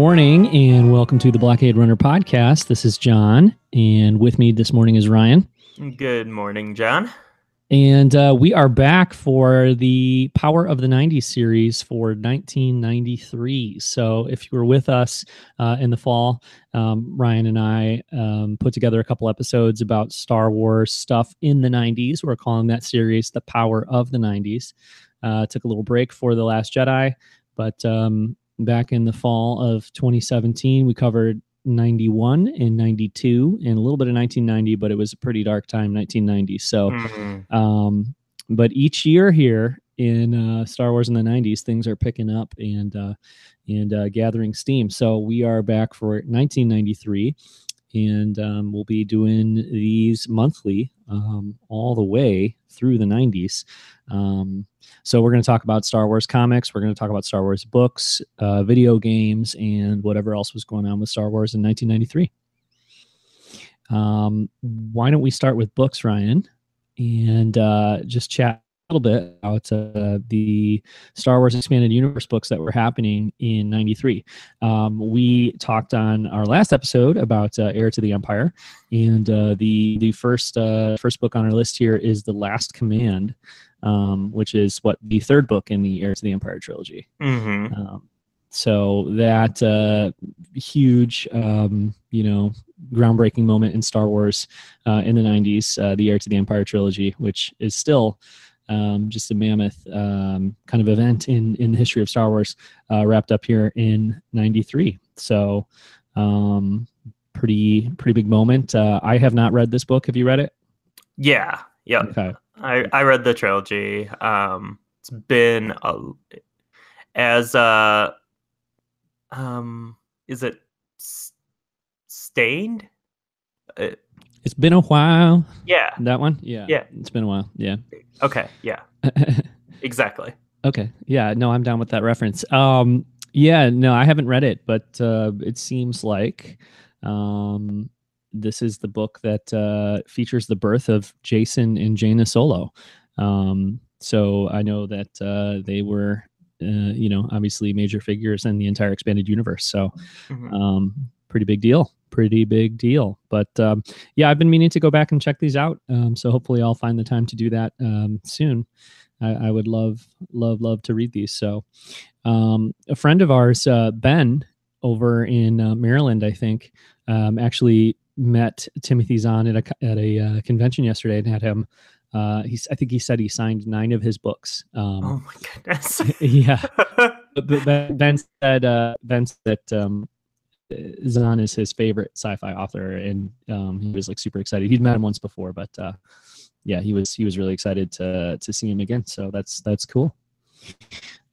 Morning and welcome to the Blockade Runner podcast. This is John, and with me this morning is Ryan. Good morning, John. And uh, we are back for the Power of the 90s series for 1993. So, if you were with us uh, in the fall, um, Ryan and I um, put together a couple episodes about Star Wars stuff in the 90s. We're calling that series The Power of the 90s. Uh, took a little break for The Last Jedi, but um, back in the fall of 2017, we covered 91 and 92 and a little bit of 1990 but it was a pretty dark time 1990 so mm-hmm. um but each year here in uh, star wars in the 90s things are picking up and uh and uh, gathering steam so we are back for 1993 and um, we'll be doing these monthly um, all the way through the 90s. Um, so we're going to talk about Star Wars comics, we're going to talk about Star Wars books, uh, video games, and whatever else was going on with Star Wars in 1993. Um, why don't we start with books, Ryan, and uh, just chat a little bit about uh, the Star Wars Expanded Universe books that were happening in '93. Um, we talked on our last episode about uh, Heir to the Empire, and uh, the the first uh, first book on our list here is The Last Command, um, which is what the third book in the Heir to the Empire trilogy. Mm-hmm. Um, so that uh, huge, um, you know, groundbreaking moment in Star Wars uh, in the '90s, uh, the Heir to the Empire trilogy, which is still um, just a mammoth um, kind of event in in the history of Star Wars, uh, wrapped up here in '93. So, um, pretty pretty big moment. Uh, I have not read this book. Have you read it? Yeah, yeah. Okay. I I read the trilogy. Um, it's been a, as uh, um, is it stained? It, uh, it's been a while. Yeah. That one? Yeah. Yeah. It's been a while. Yeah. Okay. Yeah. exactly. Okay. Yeah. No, I'm down with that reference. Um, yeah. No, I haven't read it, but uh, it seems like um, this is the book that uh, features the birth of Jacen and Jaina Solo. Um, so I know that uh, they were, uh, you know, obviously major figures in the entire expanded universe. So, mm-hmm. um, pretty big deal pretty big deal. But um, yeah, I've been meaning to go back and check these out. Um, so hopefully, I'll find the time to do that um, soon. I, I, would love, love, love to read these. So, um, a friend of ours, uh, Ben, over in uh, Maryland, I think, um, actually met Timothy Zahn at a at a uh, convention yesterday and had him. Uh, he's, I think he said he signed nine of his books. Um, oh my goodness! yeah, but, but Ben said uh, Ben said that um, Zahn is his favorite sci-fi author, and um, he was like super excited. He'd met him once before, but uh, yeah, he was he was really excited to to see him again. So that's that's cool.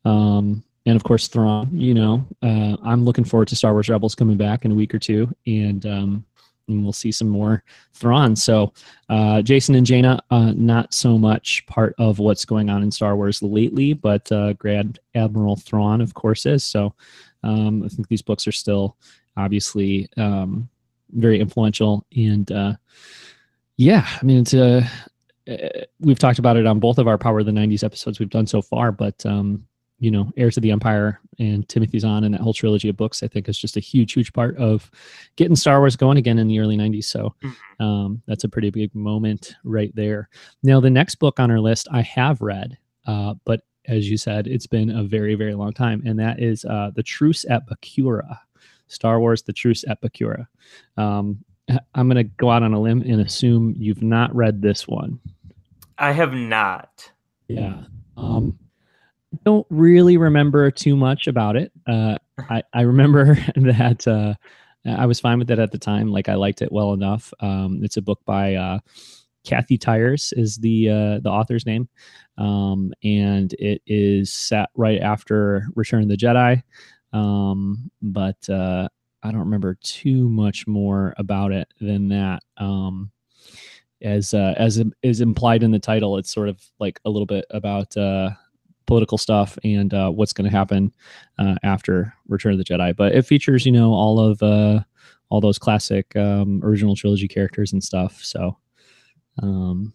Um, and of course, Thrawn. You know, uh, I'm looking forward to Star Wars Rebels coming back in a week or two, and um, and we'll see some more Thrawn. So, uh, Jacen and Jaina, uh, not so much part of what's going on in Star Wars lately, but uh, Grand Admiral Thrawn, of course, is. So, um, I think these books are still obviously um, very influential. And uh, yeah, I mean, it's uh, uh, we've talked about it on both of our Power of the 90s episodes we've done so far, but um, you know, Heir to the Empire and Timothy Zahn and that whole trilogy of books, I think is just a huge, huge part of getting Star Wars going again in the early 90s. So mm-hmm. um, that's a pretty big moment right there. Now, the next book on our list I have read, uh, but as you said, it's been a very, very long time, and that is uh, The Truce at Bakura Star Wars: The Truce at Bakura. Um, I'm going to go out on a limb and assume you've not read this one. I have not. Yeah. Don't really remember too much about it. Uh, I, I remember that uh, I was fine with it at the time. Like I liked it well enough. Um, it's a book by uh, Kathy Tyers is the uh, the author's name, um, and it is set right after Return of the Jedi. Um, but uh, I don't remember too much more about it than that. Um, as uh, as is implied in the title, it's sort of like a little bit about uh, political stuff and uh, what's going to happen uh, after Return of the Jedi. But it features, you know, all of uh, all those classic um, original trilogy characters and stuff. So, um,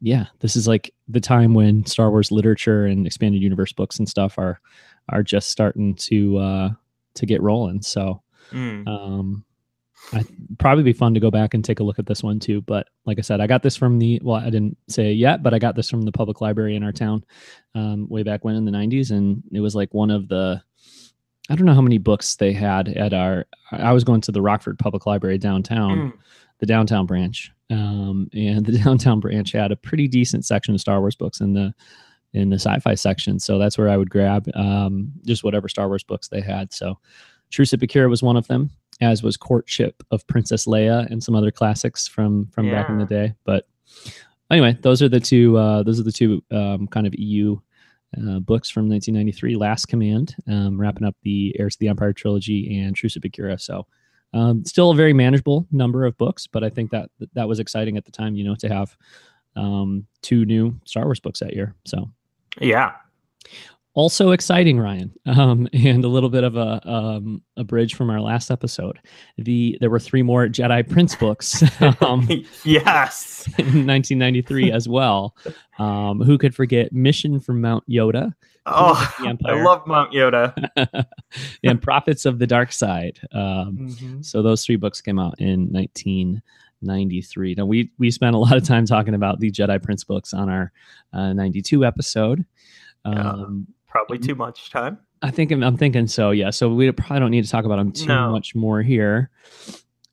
yeah, this is like the time when Star Wars literature and expanded universe books and stuff are are just starting to uh, to get rolling. So, mm. um, I probably be fun to go back and take a look at this one too. But like I said, I got this from the well, I didn't say yet, but I got this from the public library in our town um, way back when in the '90s, and it was like one of the I don't know how many books they had at our. I was going to the Rockford Public Library downtown, mm. the downtown branch, um, and the downtown branch had a pretty decent section of Star Wars books in the in the sci-fi section. So that's where I would grab um, just whatever Star Wars books they had. So Truce at Bakura was one of them, as was Courtship of Princess Leia and some other classics from from yeah. back in the day. But anyway, those are the two. Uh, those are the two um, kind of EU uh, books from 1993. Last Command, um, wrapping up the Heirs to the Empire trilogy, and Truce at Bakura. So. Um, still a very manageable number of books, but I think that that was exciting at the time, you know, to have um, two new Star Wars books that year. So, yeah, also exciting, Ryan, um, and a little bit of a um, a bridge from our last episode. The there were three more Jedi Prince books. Um, yes, in 1993 as well. Um, who could forget Mission from Mount Yoda? Oh, I love Mount Yoda. and Prophets of the Dark Side. Um, mm-hmm. So those three books came out in 1993. Now we we spent a lot of time talking about the Jedi Prince books on our uh, 92 episode. Um, probably too much time. I think I'm, I'm, thinking so. Yeah. So we probably don't need to talk about them too no. much more here,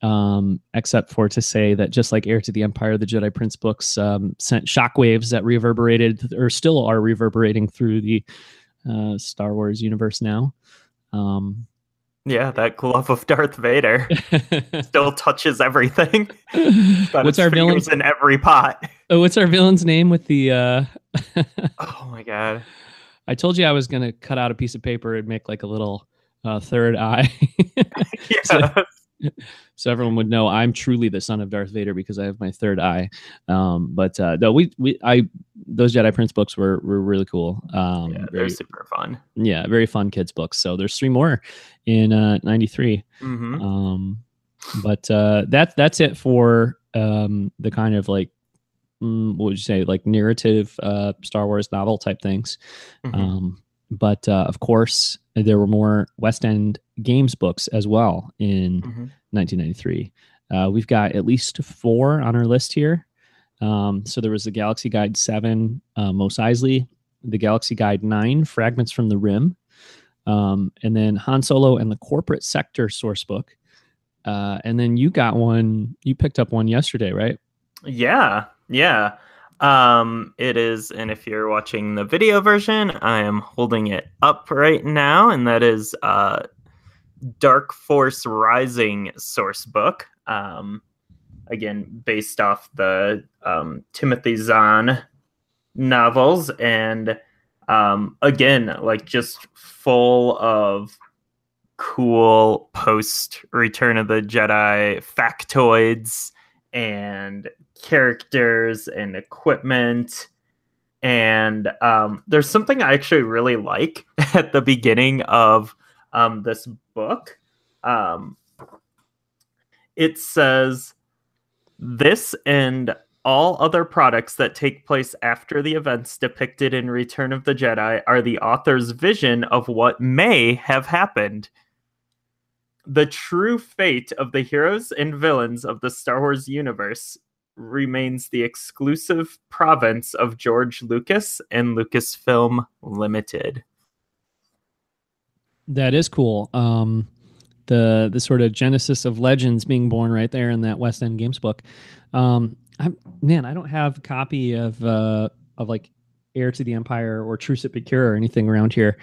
um, except for to say that just like Heir to the Empire, the Jedi Prince books um, sent shockwaves that reverberated or still are reverberating through the uh, Star Wars universe now. Um, yeah, that glove of Darth Vader still touches everything. what's our villain in every pot? Oh, what's our villain's name with the? Uh... oh my god! I told you I was going to cut out a piece of paper and make like a little uh, third eye. so, so, everyone would know I'm truly the son of Darth Vader because I have my third eye. Um, but uh, no, we we I those Jedi Prince books were were really cool. Um, yeah, they're very, super fun. Yeah, very fun kids books. So there's three more in uh, '93. Mm-hmm. Um, but uh, that's that's it for um, the kind of like what would you say, like narrative uh, Star Wars novel type things. Mm-hmm. Um, but uh, of course, there were more West End Games books as well in mm-hmm. 1993. Uh, we've got at least four on our list here. Um, so there was the Galaxy Guide 7, uh, Mos Eisley, the Galaxy Guide 9, Fragments from the Rim, um, and then Han Solo and the Corporate Sector source book. Uh, and then you got one, you picked up one yesterday, right? Yeah. Yeah. Um, it is, and if you're watching the video version, I am holding it up right now, and that is uh, Dark Force Rising source book. Um, again, based off the um, Timothy Zahn novels, and um, again, like just full of cool post Return of the Jedi factoids and characters and equipment. And um, there's something I actually really like at the beginning of um, this book. Um, it says, This and all other products that take place after the events depicted in Return of the Jedi are the author's vision of what may have happened the true fate of the heroes and villains of the Star Wars universe remains the exclusive province of George Lucas and Lucasfilm Limited. That is cool. Um, the the sort of genesis of legends being born right there in that West End Games book. Um, I'm man, I don't have a copy of uh, of like Heir to the Empire or at Bakura or anything around here.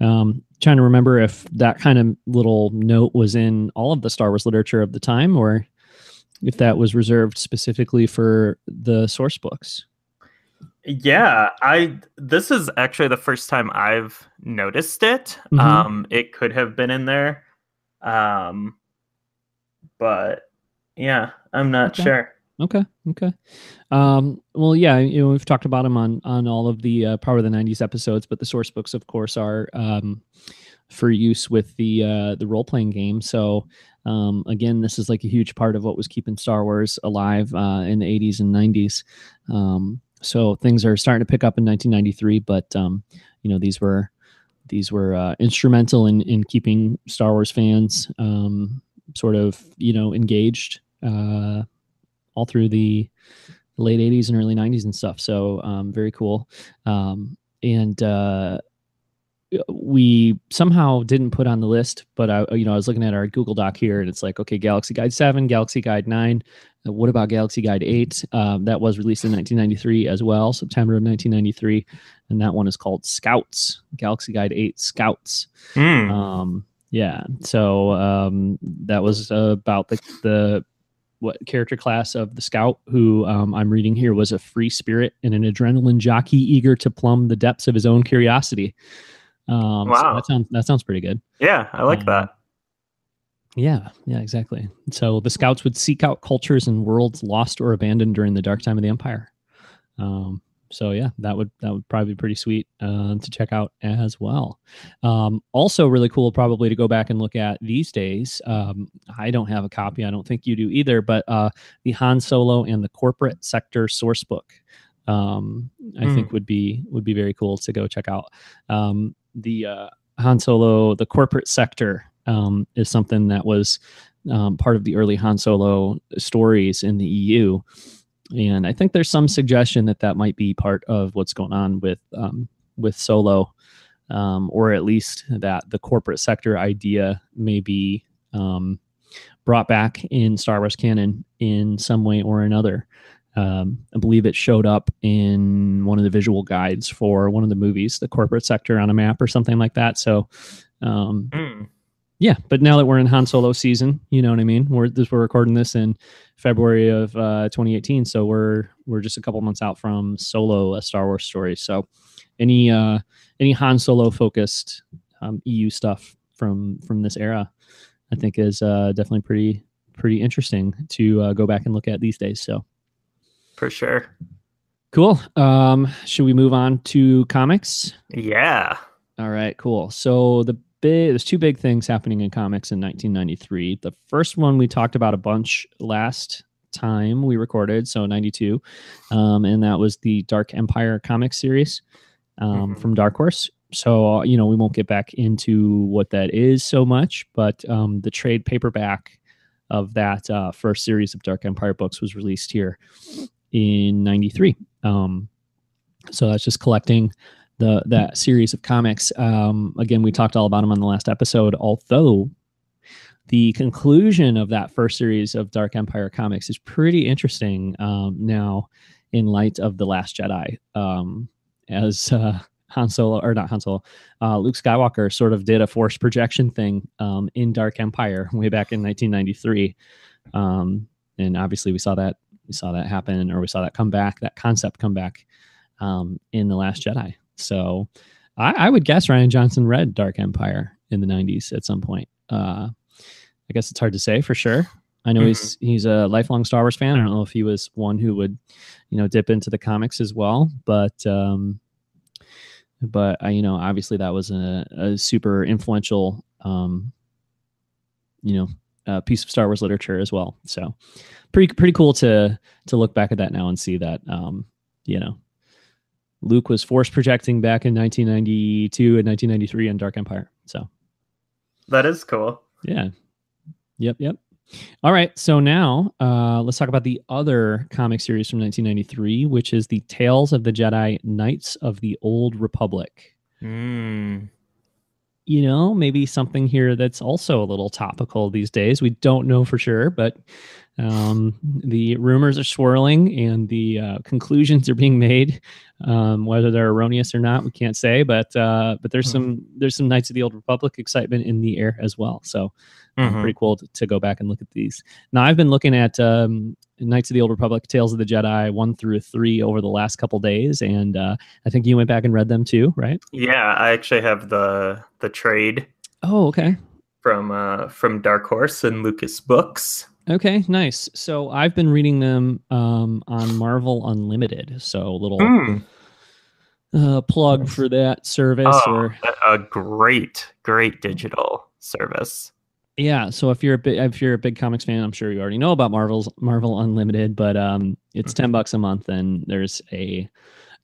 Um, trying to remember if that kind of little note was in all of the Star Wars literature of the time, or if that was reserved specifically for the source books. Yeah, I this is actually the first time I've noticed it. Mm-hmm. Um, it could have been in there, um, but yeah, I'm not okay. sure. Okay. Okay. Um, well, yeah, you know, we've talked about them on on all of the uh, Power of the '90s episodes, but the source books, of course, are um, for use with the uh, the role playing game. So, um, again, this is like a huge part of what was keeping Star Wars alive uh, in the '80s and '90s. Um, so things are starting to pick up in 1993, but um, you know, these were these were uh, instrumental in in keeping Star Wars fans um, sort of you know engaged uh, all through the late 80s and early 90s and stuff. So um, very cool. Um, and uh, we somehow didn't put on the list but i you know i was looking at our google doc here and it's like okay galaxy guide 7 galaxy guide 9 uh, what about galaxy guide 8 um, that was released in 1993 as well september of 1993 and that one is called scouts galaxy guide 8 scouts. Hmm. um, yeah. So um, that was about the the what character class of the scout who um, i'm reading here was a free spirit and an adrenaline jockey eager to plumb the depths of his own curiosity um, so Wow. that sounds that sounds pretty good yeah, I like Um, that. yeah yeah exactly so the scouts would seek out cultures and worlds lost or abandoned during the dark time of the empire um, so yeah that would that would probably be pretty sweet uh, to check out as well. Um, also really cool probably to go back and look at these days um, i don't have a copy i don't think you do either but uh, the han solo and the corporate sector source book um, i think would be would be very cool to go check out. Um, the uh, han solo the corporate sector um, is something that was um, part of the early Han Solo stories in the EU. And I think there's some suggestion that that might be part of what's going on with um, with Solo, um, or at least that the corporate sector idea may be um, brought back in Star Wars canon in some way or another. Um, I believe it showed up in one of the visual guides for one of the movies, the corporate sector on a map or something like that. So, um, Hmm. Yeah, but now that we're in Han Solo season, you know what I mean. We're this we're recording this in February of uh, 2018, so we're we're just a couple months out from Solo, a Star Wars story. So, any uh, any Han Solo focused um, EU stuff from from this era, I think is uh, definitely pretty pretty interesting to uh, go back and look at these days. So For sure. cool. Um, should we move on to comics? Yeah. All right, cool. So the big there's two big things happening in comics in 1993. The first one we talked about a bunch last time we recorded, so 92, um, and that was the Dark Empire comic series um, Mhm. from Dark Horse. So uh, you know we won't get back into what that is so much, but um, the trade paperback of that uh, first series of Dark Empire books was released here in 93. Um, so that's just collecting the that series of comics. Um, again, we talked all about them on the last episode. Although the conclusion of that first series of Dark Empire comics is pretty interesting um, now, in light of the Last Jedi, um, as uh, Han Solo or not Han Solo, uh, Luke Skywalker sort of did a force projection thing um, in Dark Empire way back in 1993, um, and obviously we saw that we saw that happen or we saw that come back, that concept come back um, in the Last Jedi. So I, I would guess Rian Johnson read Dark Empire in the 90s at some point. Uh, I guess it's hard to say for sure. I know he's he's a lifelong Star Wars fan. I don't know if he was one who would, you know, dip into the comics as well, but um, but uh, you know, obviously that was a, a super influential, um, you know, uh, piece of Star Wars literature as well. So pretty pretty cool to to look back at that now and see that, um, you know, Luke was force projecting back in 1992 and 1993 in Dark Empire. So That is cool. yeah. Yep. Yep. All right. So now uh, let's talk about the other comic series from 1993, which is the Tales of the Jedi Knights of the Old Republic. Mm. You know, maybe something here that's also a little topical these days. We don't know for sure, but um, the rumors are swirling and the uh, conclusions are being made. Um, whether they're erroneous or not, we can't say. But uh, but there's Mhm. some there's some Knights of the Old Republic excitement in the air as well. So um, Mhm. pretty cool to, to go back and look at these. Now I've been looking at um, Knights of the Old Republic, Tales of the Jedi, one through three over the last couple days, and uh, I think you went back and read them too, right? Yeah, I actually have the the trade Oh, okay. from uh from Dark Horse and Lucas Books. Okay, nice. So I've been reading them um, on Marvel Unlimited. So a little Mm. uh, plug for that service. Oh, Or a great, great digital service. Yeah, so if you're a big if you're a big comics fan, I'm sure you already know about Marvel's Marvel Unlimited. But um, it's ten bucks a month, and there's a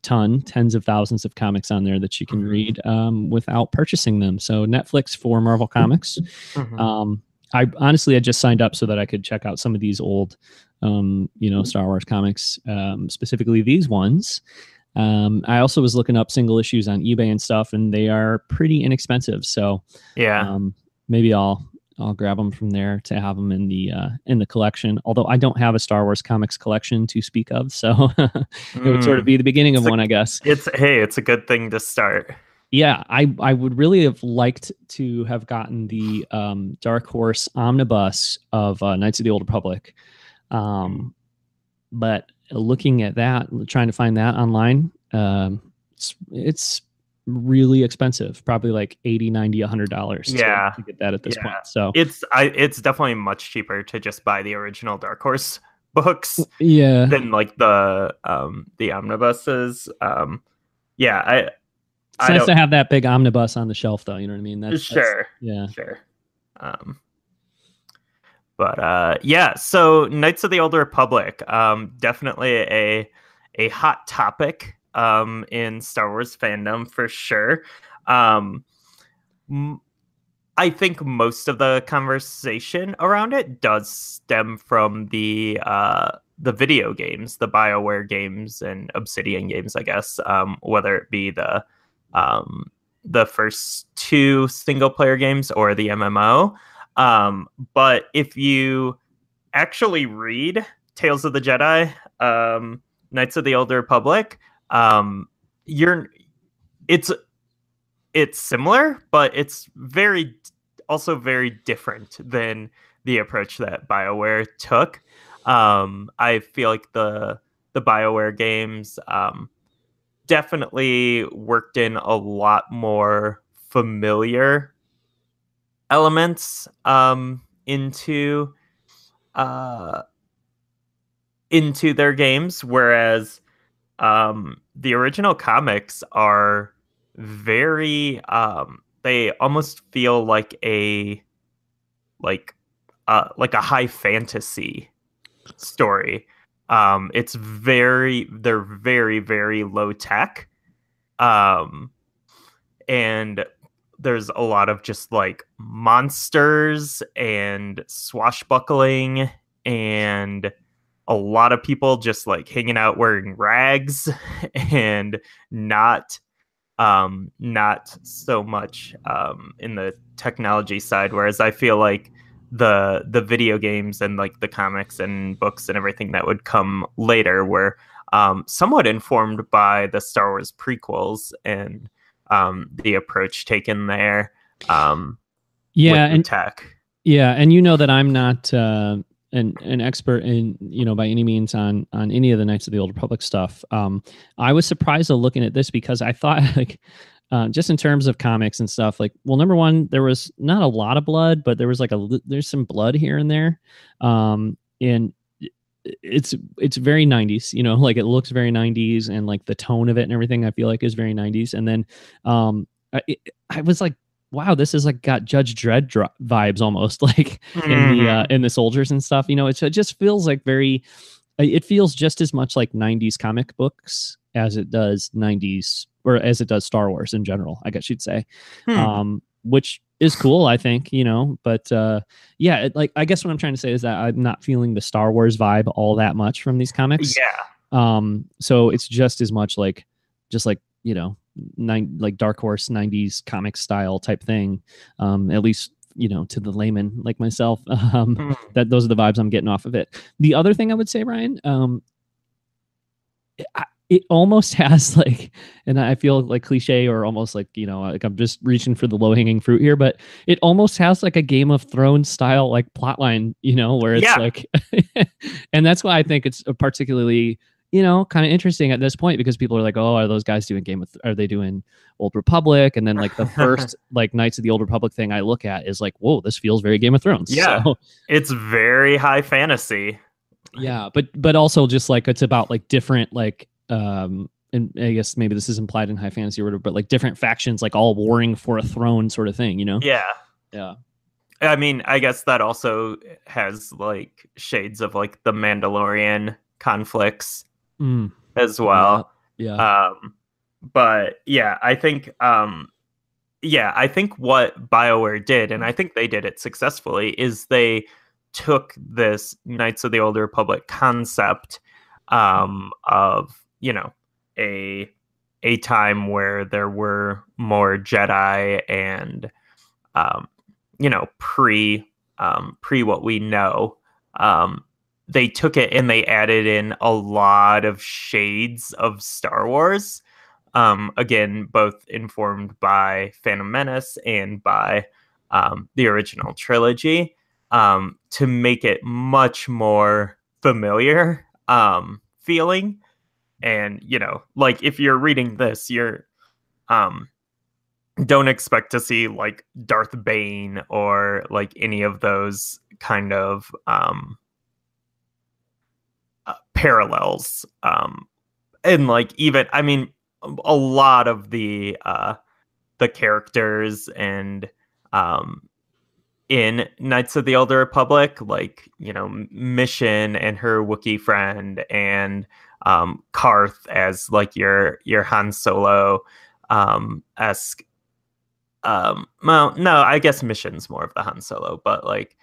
ton, tens of thousands of comics on there that you can read um, without purchasing them. So Netflix for Marvel Comics. Mhm. Um, I honestly I just signed up so that I could check out some of these old, um, you know, Star Wars comics, um, specifically these ones. Um, I also was looking up single issues on eBay and stuff, and they are pretty inexpensive. So yeah. um, maybe I'll I'll grab them from there to have them in the uh, in the collection. Although I don't have a Star Wars comics collection to speak of, so it would sort of Mm. be the beginning of a- one, I guess. It's hey, it's a good thing to start. Yeah, I I would really have liked to have gotten the um, Dark Horse omnibus of uh, Knights of the Old Republic, um, but looking at that, trying to find that online, um, it's it's really expensive, probably like 80 90 100 dollars Yeah. to, get that at this Yeah. point. So It's I it's definitely much cheaper to just buy the original Dark Horse books yeah, than like the um the omnibuses. Um yeah, I it's I nice don't to have that big omnibus on the shelf, though. You know what I mean? That's, that's- sure. yeah. Sure. Um but uh yeah, so Knights of the Old Republic, um definitely a a hot topic um in Star Wars fandom for sure. Um m- I think most of the conversation around it does stem from the uh the video games, the BioWare games and Obsidian games, I guess. Um whether it be the um the first two single player games or the MMO. Um, but if you actually read Tales of the Jedi, um, Knights of the Old Republic, um, you're it's it's similar, but it's very also very different than the approach that BioWare took. Um, I feel like the the BioWare games um, definitely worked in a lot more familiar elements um, into uh, into their games, whereas um, the original comics are very um, they almost feel like a like uh, like a high fantasy story. Um, it's very they're very very low tech, um, and there's a lot of just like monsters and swashbuckling and a lot of people just like hanging out wearing rags and not um not so much um in the technology side whereas i feel like the the video games and like the comics and books and everything that would come later were um somewhat informed by the star wars prequels and um the approach taken there um Yeah, and tech. Yeah, and you know that I'm not uh, an an expert in you know by any means on on any of the Knights of the Old Republic stuff. Um, I was surprised at looking at this because I thought like. Uh, just in terms of comics and stuff, like, well, number one, there was not a lot of blood, but there was like a there's some blood here and there, um, and it's it's very 90s, you know, like it looks very 90s, and like the tone of it and everything, I feel like is very 90s. And then, um, I, it- I was like, wow, this is like got Judge Dredd dro- vibes almost, like in the uh, in the soldiers and stuff. You know, it's, it just feels like very. uh, It feels just as much like '90s comic books as it does '90s or as it does Star Wars in general. I guess you'd say, Hmm. um, which is cool. I think you know, but uh, yeah, it, like I guess what I'm trying to say is that I'm not feeling the Star Wars vibe all that much from these comics. yeah Um, so it's just as much like, just like you know, nine like Dark Horse '90s comic style type thing. Um, at least you know to the layman like myself. Um, Hmm. that those are the vibes I'm getting off of it. The other thing I would say, Ryan, um, it, I- it almost has like, and I feel like cliche or almost like you know, like I'm just reaching for the low hanging fruit here, but it almost has like a Game of Thrones style like plotline, you know, where it's Yeah. like, and that's why I think it's a particularly you know kind of interesting at this point because people are like, oh, are those guys doing Game of? Are they doing Old Republic? And then like the first like Knights of the Old Republic thing I look at is like, whoa, this feels very Game of Thrones. Yeah. So, it's very high fantasy yeah but but also just like it's about like different like um and i guess maybe this is implied in high fantasy or whatever but like different factions like all warring for a throne sort of thing you know yeah yeah I mean, I guess that also has like shades of like the Mandalorian conflicts Mm, as well. Yeah. Um, but yeah, I think um, yeah, I think what BioWare did, and I think they did it successfully, is they took this Knights of the Old Republic concept um, of you know a a time where there were more Jedi and um, you know pre um, pre what we know. Um, they took it and they added in a lot of shades of Star Wars. Um, again, both informed by Phantom Menace and by um, the original trilogy um, to make it much more familiar um, feeling. And you know, like if you're reading this, you're um, don't expect to see like Darth Bane or like any of those kind of um, parallels. Um, and like even, I mean, a lot of the uh, the characters and um, in Knights of the Elder Republic, like you know, Mission and her Wookiee friend, and um, Carth as like your your Han Solo um, esque. Um, well, no, I guess Mission's more of the Han Solo, but like,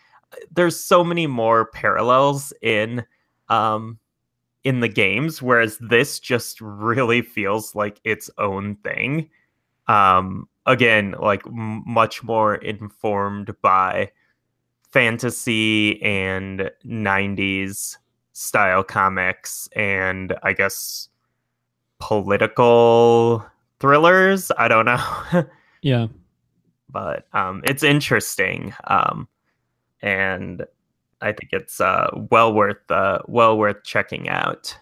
there's so many more parallels in um in the games, whereas this just really feels like its own thing. Um, again, like m- much more informed by fantasy and 90s style comics and I guess political thrillers. I don't know. yeah. But um, it's interesting. Um, and I think it's uh, well worth uh, well worth checking out.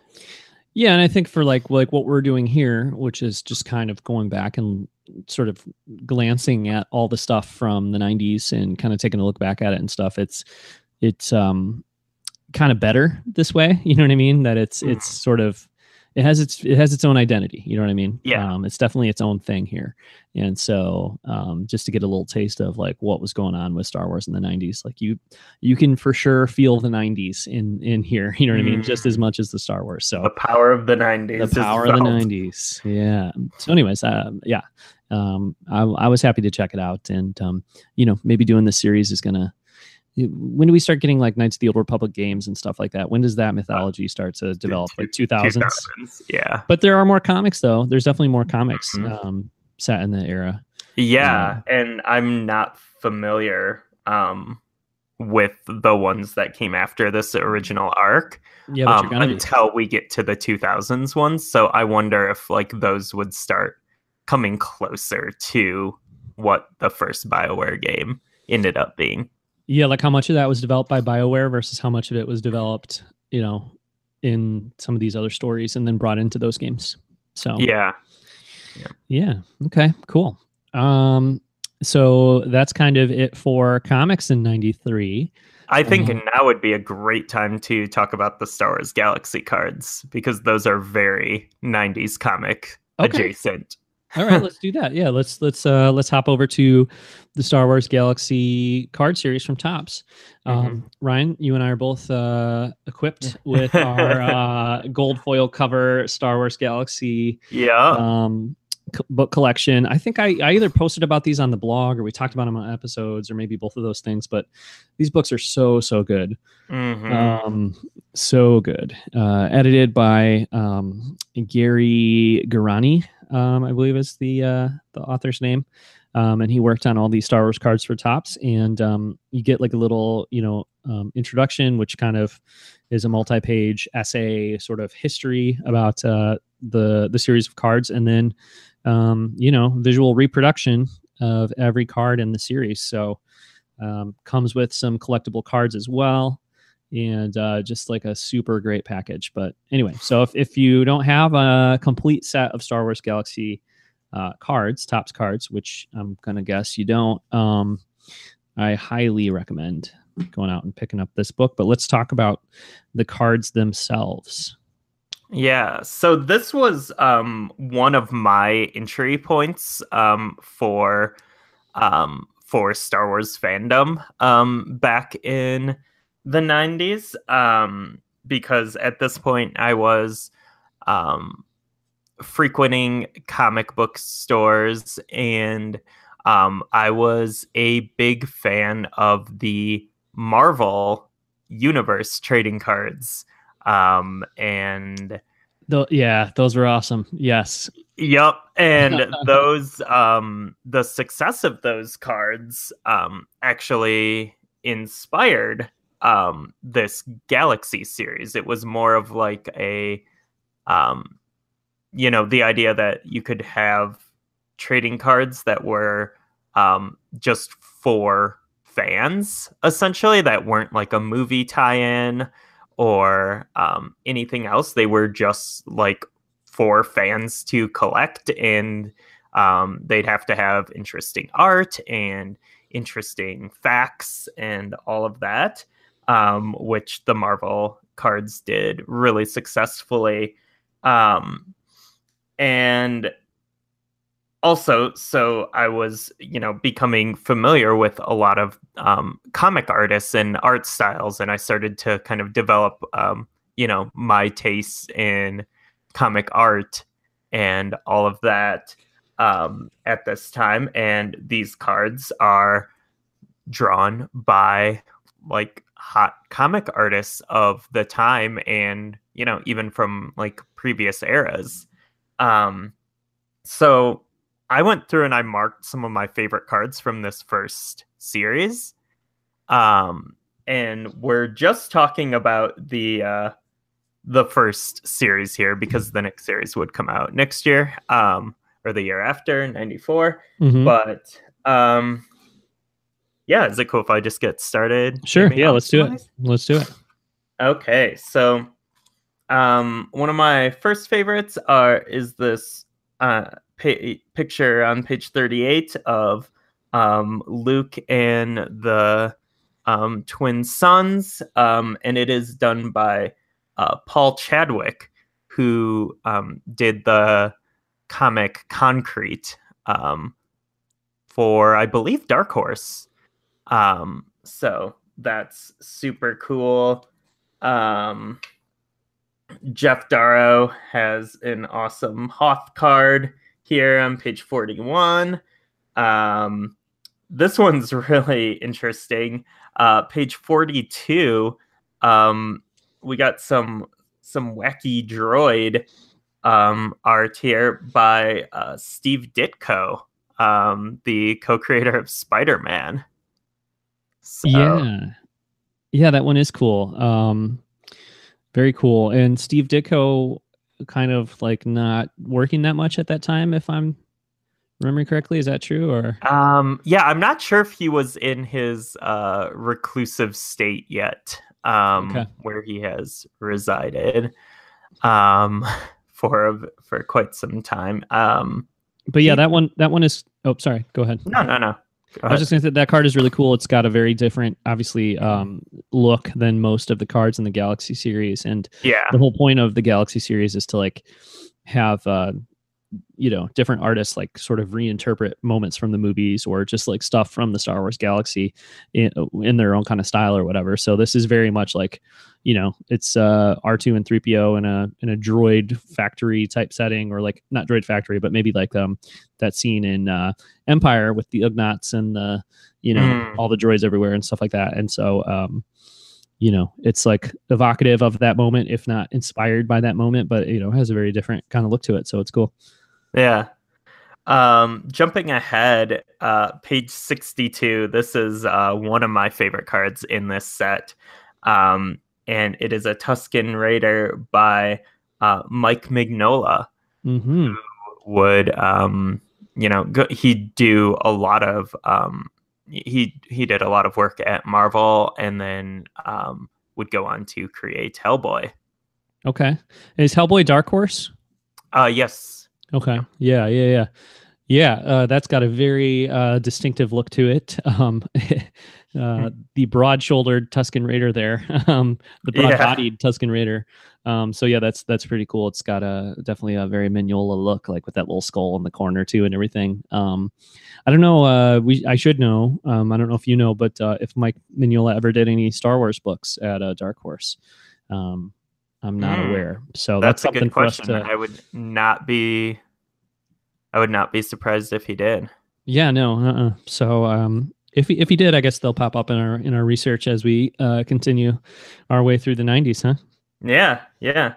Yeah, and I think for like like what we're doing here, which is just kind of going back and sort of glancing at all the stuff from the 90s and kind of taking a look back at it and stuff, it's it's um kind of better this way, you know what I mean? That it's mm. it's sort of it has its it has its own identity. You know what I mean? Yeah. Um, it's definitely its own thing here. And so, um, just to get a little taste of like what was going on with Star Wars in the '90s, like you you can for sure feel the '90s in in here. You know what mm. I mean? Just as mm. much as the Star Wars. So the power of the '90s. The power of the '90s. Yeah. So, anyways, um, yeah. Um, I, I was happy to check it out, and um, you know, maybe doing this series is gonna when do we start getting like Knights of the Old Republic games and stuff like that? When does that mythology start to develop? Like 2000s? 2000s yeah. But there are more comics though. There's definitely more comics mm-hmm. um, set in the era. Yeah, uh, and I'm not familiar um, with the ones that came after this original arc. Yeah, um, until be. we get to the 2000s ones. So I wonder if like those would start coming closer to what the first BioWare game ended up being. Yeah, like how much of that was developed by BioWare versus how much of it was developed, you know, in some of these other stories and then brought into those games. So yeah. Yeah. yeah. Okay, cool. Um so that's kind of it for comics in 93. I think um, now would be a great time to talk about the Star Wars Galaxy cards because those are very 90s comic okay. adjacent. All right, let's do that. Yeah, let's let's uh let's hop over to the Star Wars Galaxy card series from Topps. Um, mm-hmm. Ryan, you and I are both uh, equipped with our uh, gold foil cover Star Wars Galaxy. Yeah. Um, book collection. I think I, I either posted about these on the blog or we talked about them on episodes or maybe both of those things. But these books are so so good, mm-hmm. um, so good. Uh, edited by um, Gary Gerani um, I believe is the uh, the author's name. Um, and he worked on all these Star Wars cards for Topps, And um, you get like a little, you know, um, introduction, which kind of is a multi-page essay, sort of history about uh, the the series of cards, and then, um, you know, visual reproduction of every card in the series. So um, comes with some collectible cards as well and uh, just like a super great package. But anyway, so if, if you don't have a complete set of Star Wars Galaxy uh, cards, Topps cards, which I'm gonna guess you don't, um, I highly recommend going out and picking up this book. But let's talk about the cards themselves. Yeah, so this was um, one of my entry points um, for um, for Star Wars fandom um, back in the 90s um, because at this point I was um, frequenting comic book stores and um, I was a big fan of the Marvel Universe trading cards. Um, and yeah, those were awesome. Yes. Yep, and those um the success of those cards um actually inspired um this Galaxy series. It was more of like a um you know, the idea that you could have trading cards that were um just for fans essentially that weren't like a movie tie-in or um, anything else. They were just like for fans to collect, and um, they'd have to have interesting art and interesting facts and all of that, um, which the Marvel cards did really successfully. Um, and also so i was you know becoming familiar with a lot of um, comic artists and art styles and i started to kind of develop um, you know my tastes in comic art and all of that um, at this time and these cards are drawn by like hot comic artists of the time and you know even from like previous eras um so I went through and I marked some of my favorite cards from this first series. Um, and we're just talking about the uh, the first series here because the next series would come out next year, um, or the year after, 94. Mhm. But um, yeah, is it cool if I just get started? Sure. Yeah, let's do it. Let's do it. Okay, so um, one of my first favorites are is this uh, pa- picture on page thirty-eight of um, Luke and the um, twin sons, um, and it is done by uh, Paul Chadwick, who um, did the comic Concrete um, for, I believe, Dark Horse. Um, so that's super cool. Um, Geof Darrow has an awesome Hoth card here on page 41. Um, this one's really interesting. Uh, page 42, um, we got some some wacky droid um, art here by uh, Steve Ditko, um, the co-creator of Spider-Man. So, Yeah. Yeah, that one is cool. Um very cool. And Steve Ditko kind of like not working that much at that time, if I'm remembering correctly. Is that true? Or Um, yeah, I'm not sure if he was in his uh, reclusive state yet, um, Okay. where he has resided um, for for quite some time. Um, but yeah, that one that one is oh sorry, go ahead. no, no, no. I was just gonna say that card is really cool. It's got a very different, obviously, um, look than most of the cards in the Galaxy series, and yeah, the whole point of the Galaxy series is to like have uh, you know different artists like sort of reinterpret moments from the movies or just like stuff from the Star Wars galaxy in, in their own kind of style or whatever. So this is very much like you know it's uh, R2 and 3PO in a in a droid factory type setting or like not droid factory but maybe like um that scene in uh, Empire with the Ugnaughts and the you know Mm. all the droids everywhere and stuff like that. And so um you know it's like evocative of that moment if not inspired by that moment but you know has a very different kind of look to it so it's cool yeah. Um, jumping ahead, uh, page 62. This is uh, one of my favorite cards in this set. Um, and it is a Tusken Raider by uh, Mike Mignola. hmm would um you know go, he'd do a lot of um he he did a lot of work at Marvel and then um would go on to create Hellboy. okay is hellboy dark horse Uh yes. Okay. Yeah yeah yeah. Yeah uh, that's got a very uh, distinctive look to it. Um uh, the broad-shouldered tusken raider there um the broad-bodied tusken raider. Um so yeah that's that's pretty cool. It's got a definitely a very mignola look like with that little skull in the corner too and everything. Um i don't know uh we i should know um i don't know if you know but uh if mike mignola ever did any star wars books at uh, dark horse. Um I'm not Mm. aware. So that's, That's, a something good for us question. to. I would not be. I would not be surprised if he did. Yeah, no. Uh-uh. So um, if he, if he did, I guess they'll pop up in our in our research as we uh, continue our way through the 90s, huh? Yeah, yeah.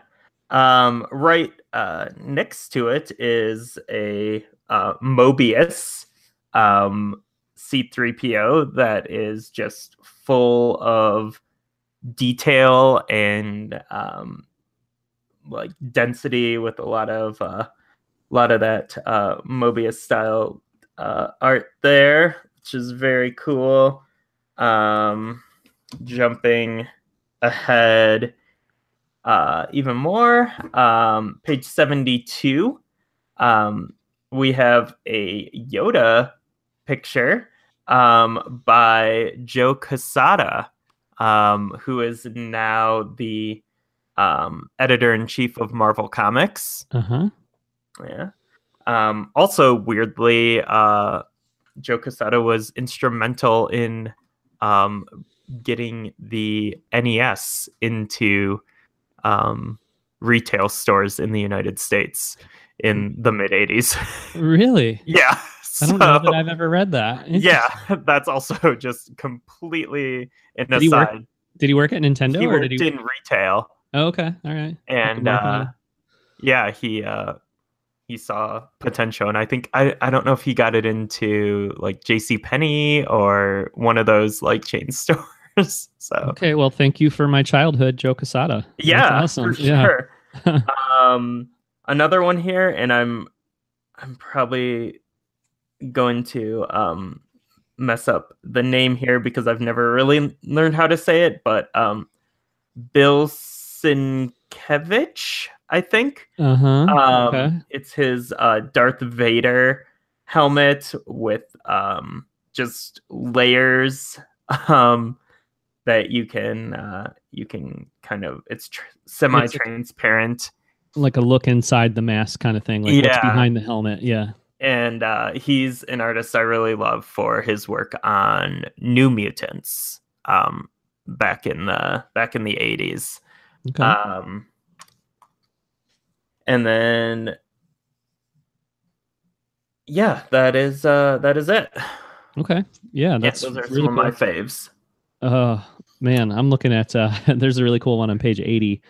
Um, right uh, next to it is a uh, Moebius um, C3PO that is just full of detail and um, like density with a lot of uh, lot of that uh, Moebius style uh, art there, which is very cool. Um, jumping ahead uh, even more. Um, page 72, um, we have a Yoda picture um, by Joe Quesada, um, who is now the um, editor in chief of Marvel Comics. Uh huh. Yeah. Um, also, weirdly, uh, Joe Quesada was instrumental in um, getting the NES into um, retail stores in the United States in the mid 80s. Really? yeah. I don't know that so- I've ever read that. yeah, that's also just completely an Did he work. Did he work at Nintendo He or did he? in retail. Oh, okay. All right. and uh, yeah, he uh, he saw potential, and I think I I don't know if he got it into like J.C. Penney or one of those like chain stores. so Okay. Well, thank you for my childhood, Joe Quesada. That's yeah, awesome. for Yeah. sure. um, another one here, and I'm I'm probably going to um mess up the name here because I've never really learned how to say it, but um, Bill Sienkiewicz, I think. Uh huh. Um, okay. It's his uh, Darth Vader helmet with um, just layers um, that you can uh, you can kind of it's tr- semi-transparent, Like a look inside the mask kind of thing. Like what's Yeah. behind the helmet. Yeah. And uh, he's an artist I really love for his work on New Mutants um, back in the back in the eighties. Okay. Um, and then, yeah, that is uh, that is it. okay. Yeah. Yeah, That's those are really some of my cool. faves. Uh man, I'm looking at uh there's a really cool one on page 80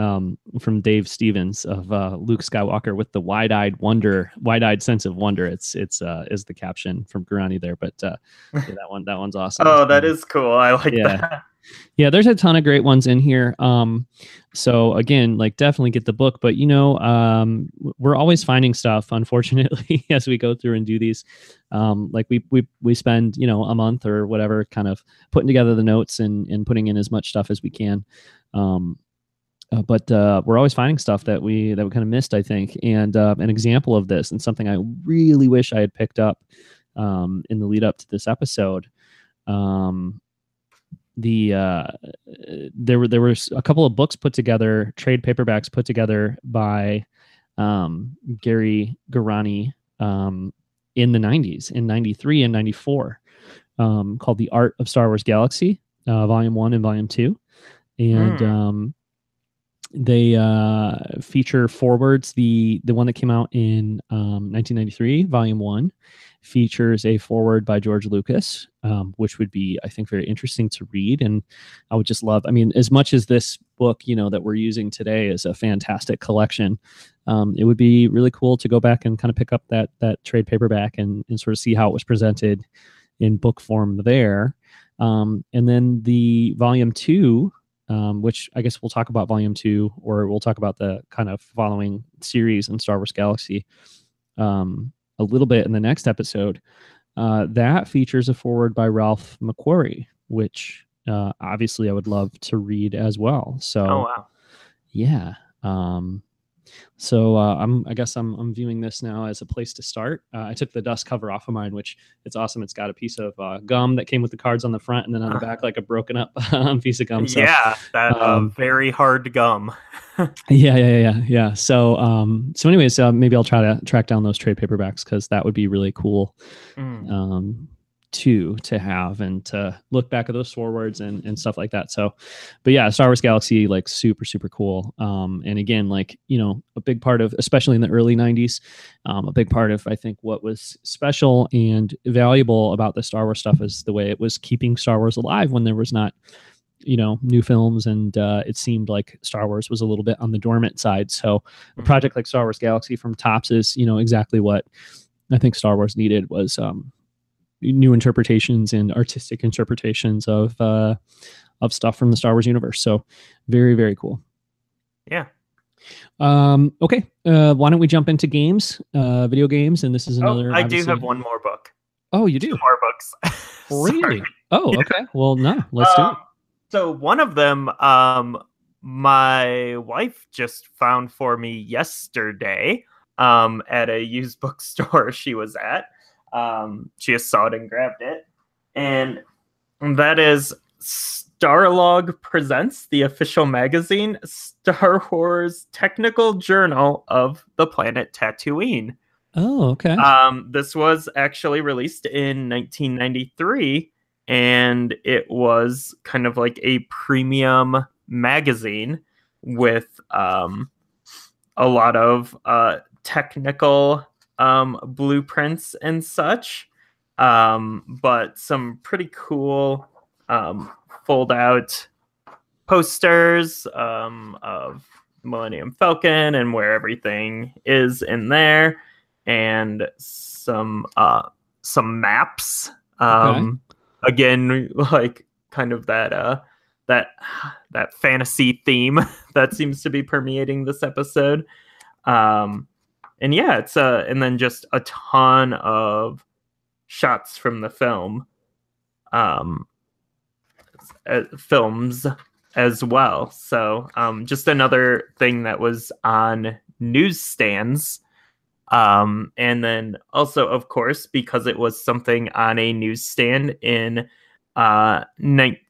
um from Dave Stevens of uh Luke Skywalker with the wide-eyed wonder, wide-eyed sense of wonder. It's it's uh is the caption from Gerani there, but uh yeah, that one that one's awesome. Oh, that Um, is cool. I like Yeah. that. yeah there's a ton of great ones in here um so again like definitely get the book but you know um we're always finding stuff unfortunately as we go through and do these um like we we we spend you know a month or whatever kind of putting together the notes and and putting in as much stuff as we can um uh, but uh, we're always finding stuff that we that we kind of missed, I think. And uh, an example of this, and something I really wish I had picked up um, in the lead up to this episode, um, the uh, there were there was a couple of books put together, trade paperbacks put together by um, Gary Gerani um, in the '90s, in '93 and '94, um, called "The Art of Star Wars Galaxy," uh, Volume One and Volume Two, and Hmm. um, they uh, feature forwards. The the one that came out in um, 1993, Volume One, features a forward by George Lucas, um, which would be, I think, very interesting to read. And I would just love. I mean, as much as this book, you know, that we're using today is a fantastic collection, um, it would be really cool to go back and kind of pick up that that trade paperback and, and sort of see how it was presented in book form there. Um, and then the volume two um, which I guess we'll talk about volume two, or we'll talk about the kind of following series in Star Wars Galaxy um, a little bit in the next episode. Uh, that features a forward by Ralph McQuarrie, which uh, obviously I would love to read as well. So, Oh wow. yeah. Um, so uh, I'm, I guess I'm, I'm viewing this now as a place to start. Uh, I took the dust cover off of mine, which it's awesome. It's got a piece of uh, gum that came with the cards on the front, and then on the back, like a broken up piece of gum. So, yeah, that uh, um, very hard gum. yeah, yeah, yeah, yeah. So, um, so anyways, uh, maybe I'll try to track down those trade paperbacks because that would be really cool. Mm. Um, too to have and to look back at those forwards and and stuff like that. So, but yeah, Star Wars Galaxy like super super cool. Um, and again, like you know, a big part of especially in the early '90s, um, a big part of I think what was special and valuable about the Star Wars stuff is the way it was keeping Star Wars alive when there was not you know new films and uh, it seemed like star wars was a little bit on the dormant side so a Mm-hmm. project like star wars galaxy from Topps is you know exactly what i think star wars needed was um, new interpretations and artistic interpretations of uh, of stuff from the star wars universe. So very very cool. Yeah. um okay uh why don't we jump into games uh video games? And this is another oh, I do have one more book. oh you Two do more books. really? Oh okay. Well no let's do it. Um, So one of them, um, my wife just found for me yesterday um, at a used bookstore she was at. Um, she just saw it and grabbed it, and that is Starlog presents the official magazine, Star Wars Technical Journal of the Planet Tatooine. oh okay Um, this was actually released in 1993, and it was kind of like a premium magazine with um, a lot of uh, technical um, blueprints and such, um, but some pretty cool um, fold out posters um, of Millennium Falcon and where everything is in there and some uh some maps. Um again like kind of that uh that that fantasy theme that seems to be permeating this episode. Um and yeah it's uh and then just a ton of shots from the film um uh, films as well. So um just another thing that was on newsstands um, and then also, of course, because it was something on a newsstand in uh, ni-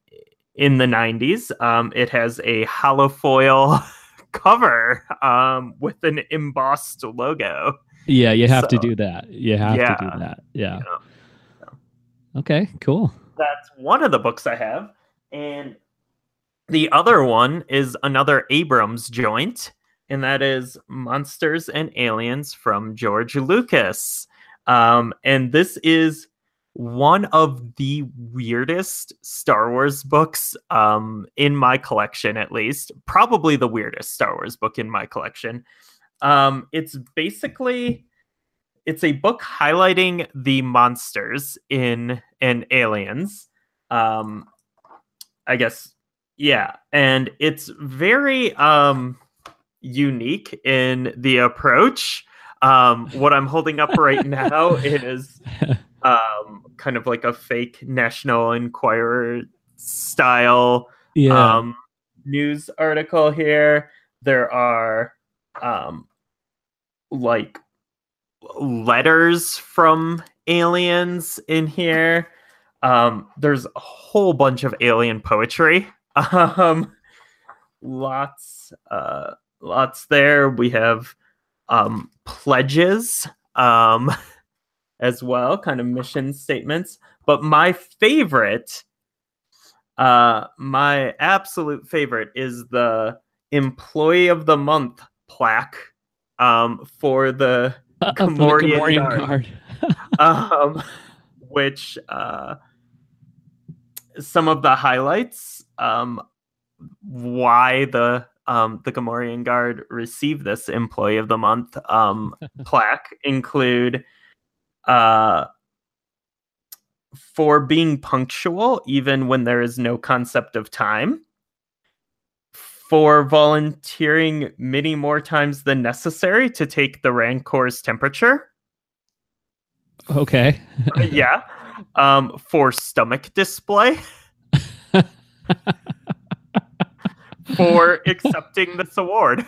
in the 90s, um, it has a holofoil cover um, with an embossed logo. Yeah, you have to do that. You have to Yeah. do that. Yeah. You know, Okay, cool. that's one of the books I have. And the other one is another Abrams joint, and that is Monsters and Aliens from George Lucas. Um, and this is one of the weirdest Star Wars books um, in my collection, at least. Probably the weirdest Star Wars book in my collection. Um, it's basically it's a book highlighting the monsters in and aliens. Um, I guess yeah, and it's very um unique in the approach. Um, what I'm holding up right now is um kind of like a fake National Enquirer style Yeah. um, news article here. There are um, like letters from aliens in here. Um, there's a whole bunch of alien poetry. Um, lots, uh, lots there. We have um, pledges um, as well, kind of mission statements. But my favorite uh, my absolute favorite is the Employee of the Month plaque um, for the Uh, for the Gamorrean Gamorrean Guard. um, which uh, some of the highlights um, why the um, the Gamorrean Guard received this Employee of the Month um, plaque include uh, for being punctual even when there is no concept of time for volunteering many more times than necessary to take the rancor's temperature. Okay. yeah. Um for stomach display. For accepting this award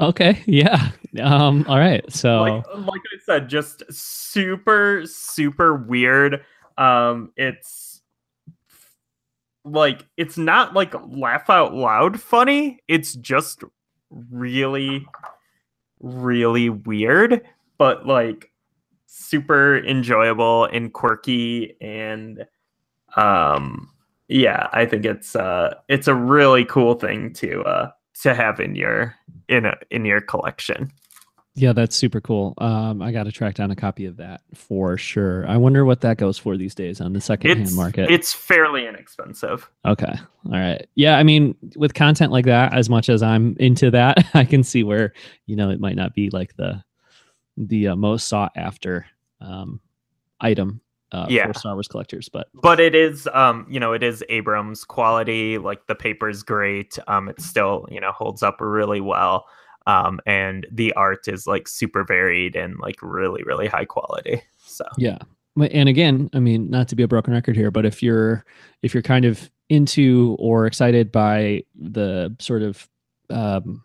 Okay. Yeah. Um. All right. So. like, like i said just super super weird um it's like it's not like laugh out loud funny it's just really really weird but like super enjoyable and quirky and um yeah, I think it's uh it's a really cool thing to uh to have in your in a in your collection. Yeah, that's super cool. Um, I got to track down a copy of that for sure. I wonder what that goes for these days on the secondhand It's market. it's fairly inexpensive. Okay. All right. Yeah. I mean, with content like that, as much as I'm into that, I can see where, you know, it might not be like the, the uh, most sought after um, item uh, Yeah. for Star Wars collectors. But But it is um, you know, it is Abrams quality, like the paper's great. Um it still, you know, holds up really well. Um and the art is like super varied and like really, really high quality. So yeah. And again, I mean, not to be a broken record here, but if you're, if you're kind of into or excited by the sort of, um,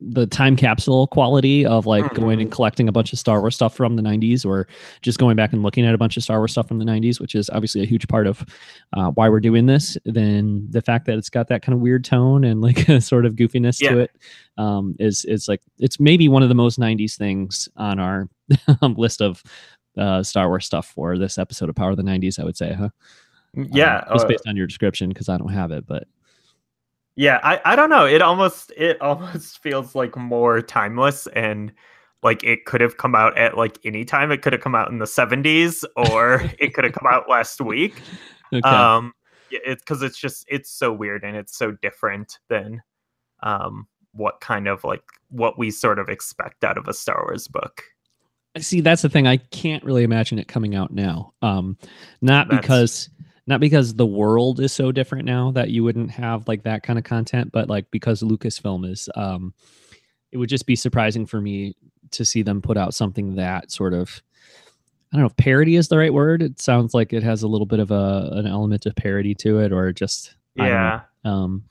the time capsule quality of like going and collecting a bunch of Star Wars stuff from the 90s or just going back and looking at a bunch of Star Wars stuff from the 90s, which is obviously a huge part of uh, why we're doing this, then the fact that it's got that kind of weird tone and like a sort of goofiness to Yeah. it um, is is like it's maybe one of the most 90s things on our list of uh, Star Wars stuff for this episode of Power of the 90s, I would say, huh? yeah, Um, just uh, based on your description because I don't have it, but Yeah, I, I don't know. It almost it almost feels like more timeless and like it could have come out at like any time. It could have come out in the 70s or it could have come out last week. okay. Um it's because it's just it's so weird and it's so different than um what kind of like what we sort of expect out of a Star Wars book. see that's the thing i can't really imagine it coming out now um not That's- because not because the world is so different now that you wouldn't have like that kind of content but like because lucasfilm is um it would just be surprising for me to see them put out something that sort of i don't know if parody is the right word it sounds like it has a little bit of a an element of parody to it or just I don't know. Yeah. um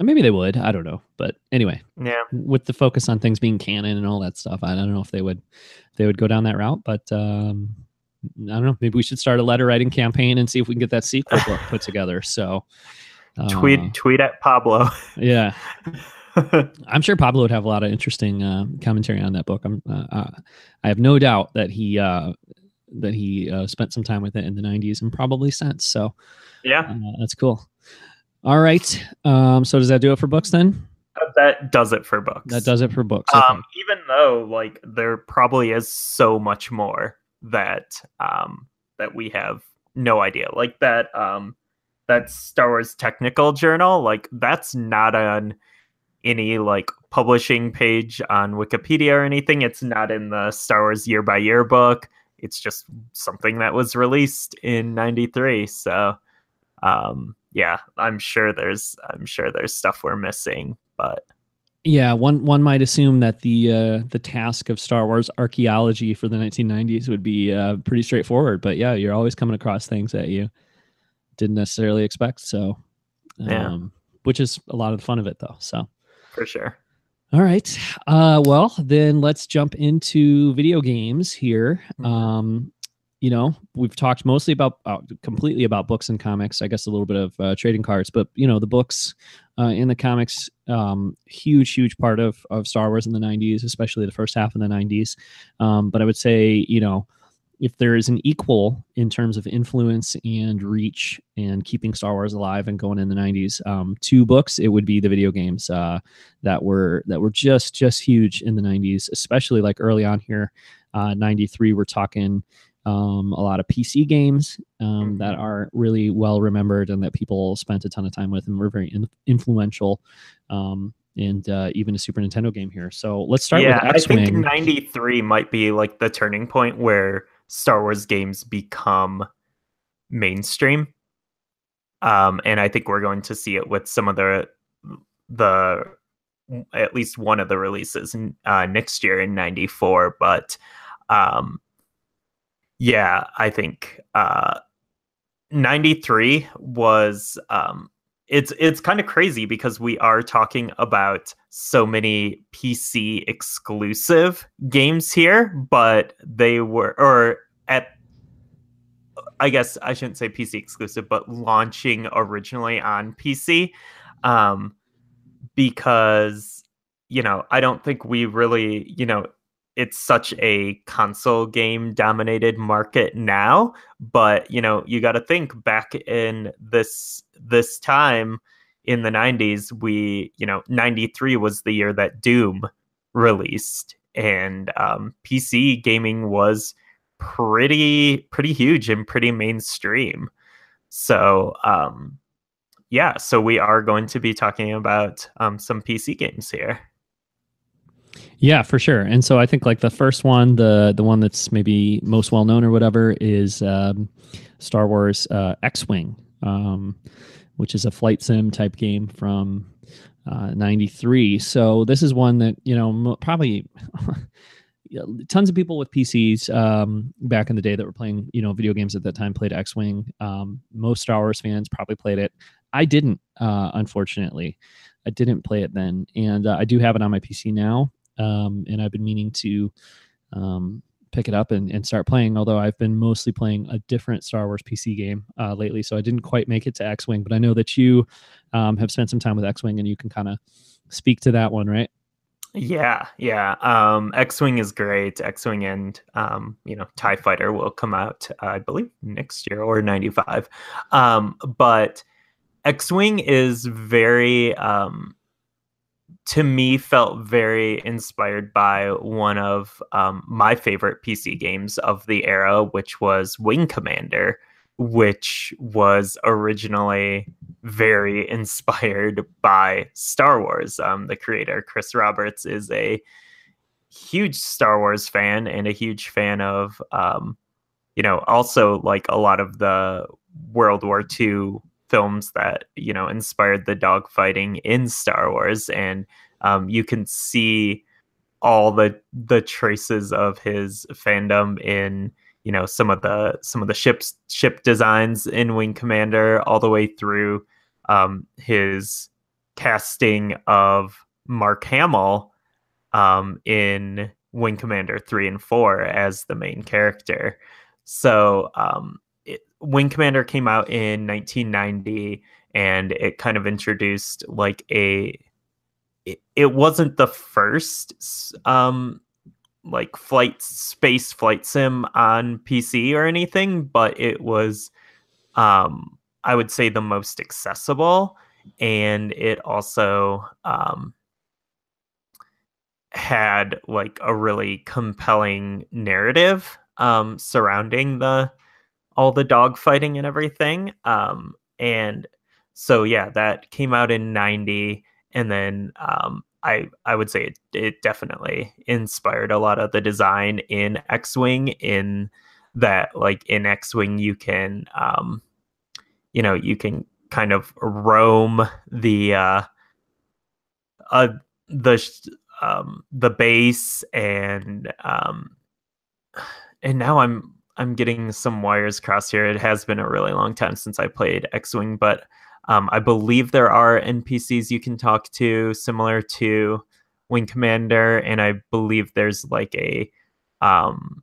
maybe they would i don't know but anyway Yeah. with the focus on things being canon and all that stuff. I don't know if they would they would go down that route, but um, I don't know. Maybe we should start a letter writing campaign and see if we can get that sequel book put together. So Tweet uh, tweet at Pablo. yeah, I'm sure Pablo would have a lot of interesting uh, commentary on that book. I'm uh, uh, I have no doubt that he uh, that he uh, spent some time with it in the 90s and probably since. So yeah. uh, that's cool. All right. Um, so does that do it for books then? That does it for books. That does it for books. Okay. um even though like there probably is so much more that um that we have no idea. Like that um that star wars technical journal like that's not on any like publishing page on wikipedia or anything. It's not in the star wars year by year book. It's just something that was released in 93 so um yeah i'm sure there's i'm sure there's stuff we're missing but Yeah, one one might assume that the uh, the task of Star Wars archaeology for the 1990s would be uh, pretty straightforward. But yeah, you're always coming across things that you didn't necessarily expect. So, um, Yeah. which is a lot of the fun of it, though. So, for sure all right. Uh, well, then let's jump into video games here. Mhm. Um, you know, we've talked mostly about uh, completely about books and comics. I guess a little bit of uh, trading cards, but you know, the books uh, in the comics, um, huge, huge part of of Star Wars in the '90s, especially the first half of the '90s. Um, but I would say, you know, if there is an equal in terms of influence and reach and keeping Star Wars alive and going in the '90s, um, two books, it would be the video games uh, that were that were just just huge in the '90s, especially like early on here, uh, '93. We're talking um, a lot of PC games um, that Mhm. are really well remembered and that people spent a ton of time with and were very in- influential. Um, and uh, even a Super Nintendo game here. So let's start yeah, with X I think 93 might be like the turning point where Star Wars games become mainstream. Um, and I think we're going to see it with some of the the at least one of the releases uh, next year in 94 but um yeah i think uh 93 was um it's it's kind of crazy because we are talking about so many PC exclusive games here, but they were or at I guess I shouldn't say PC exclusive, but launching originally on PC. Um because you know, I don't think we really, you know, it's such a console game dominated market now but you know you got to think back in this this time in the 90s we you know 93 was the year that doom released and um, pc gaming was pretty pretty huge and pretty mainstream. So um, yeah so we are going to be talking about um, some pc games here yeah, for sure. And so I think like the first one, the the one that's maybe most well known or whatever, is um, Star Wars uh, X Wing, um, which is a flight sim type game from uh, '93. So this is one that you know probably. tons of people with PCs um, back in the day that were playing, you know, video games at that time played X Wing. Um, most Star Wars fans probably played it. I didn't, uh, unfortunately. I didn't play it then, and uh, I do have it on my PC now um, and I've been meaning to um, pick it up and, and start playing. Although I've been mostly playing a different Star Wars PC game uh, lately, so I didn't quite make it to X Wing. But I know that you um, have spent some time with X Wing, and you can kind of speak to that one, right? Yeah, yeah. Um, X Wing is great. X Wing and um, you know Tie Fighter will come out, I believe, next year or '95. Um, but X Wing is very um, to me felt very inspired by one of um, my favorite PC games of the era, which was Wing Commander, which was originally very inspired by Star Wars. Um, the creator, Chris Roberts, is a huge Star Wars fan and a huge fan of, um, you know, also like a lot of the World War II films that you know inspired the dogfighting in Star Wars, and um, you can see all the the traces of his fandom in you know some of the some of the ships ship designs in Wing Commander, all the way through um, his casting of Mark Hamill um, in Wing Commander three and four as the main character. So um, Wing Commander came out in 1990 and it kind of introduced like a it, it wasn't the first um like flight space flight sim on PC or anything, but it was um I would say the most accessible and it also um had like a really compelling narrative um surrounding the all the dog fighting and everything. Um, and so yeah, that came out in '90, and then um, I I would say it, it definitely inspired a lot of the design in X-wing. In that, like in X-wing, you can um, you know you can kind of roam the uh, uh the um the base and um and now I'm I'm getting some wires crossed here. It has been a really long time since I played X Wing, but um, I believe there are NPCs you can talk to similar to Wing Commander, and I believe there's like a um,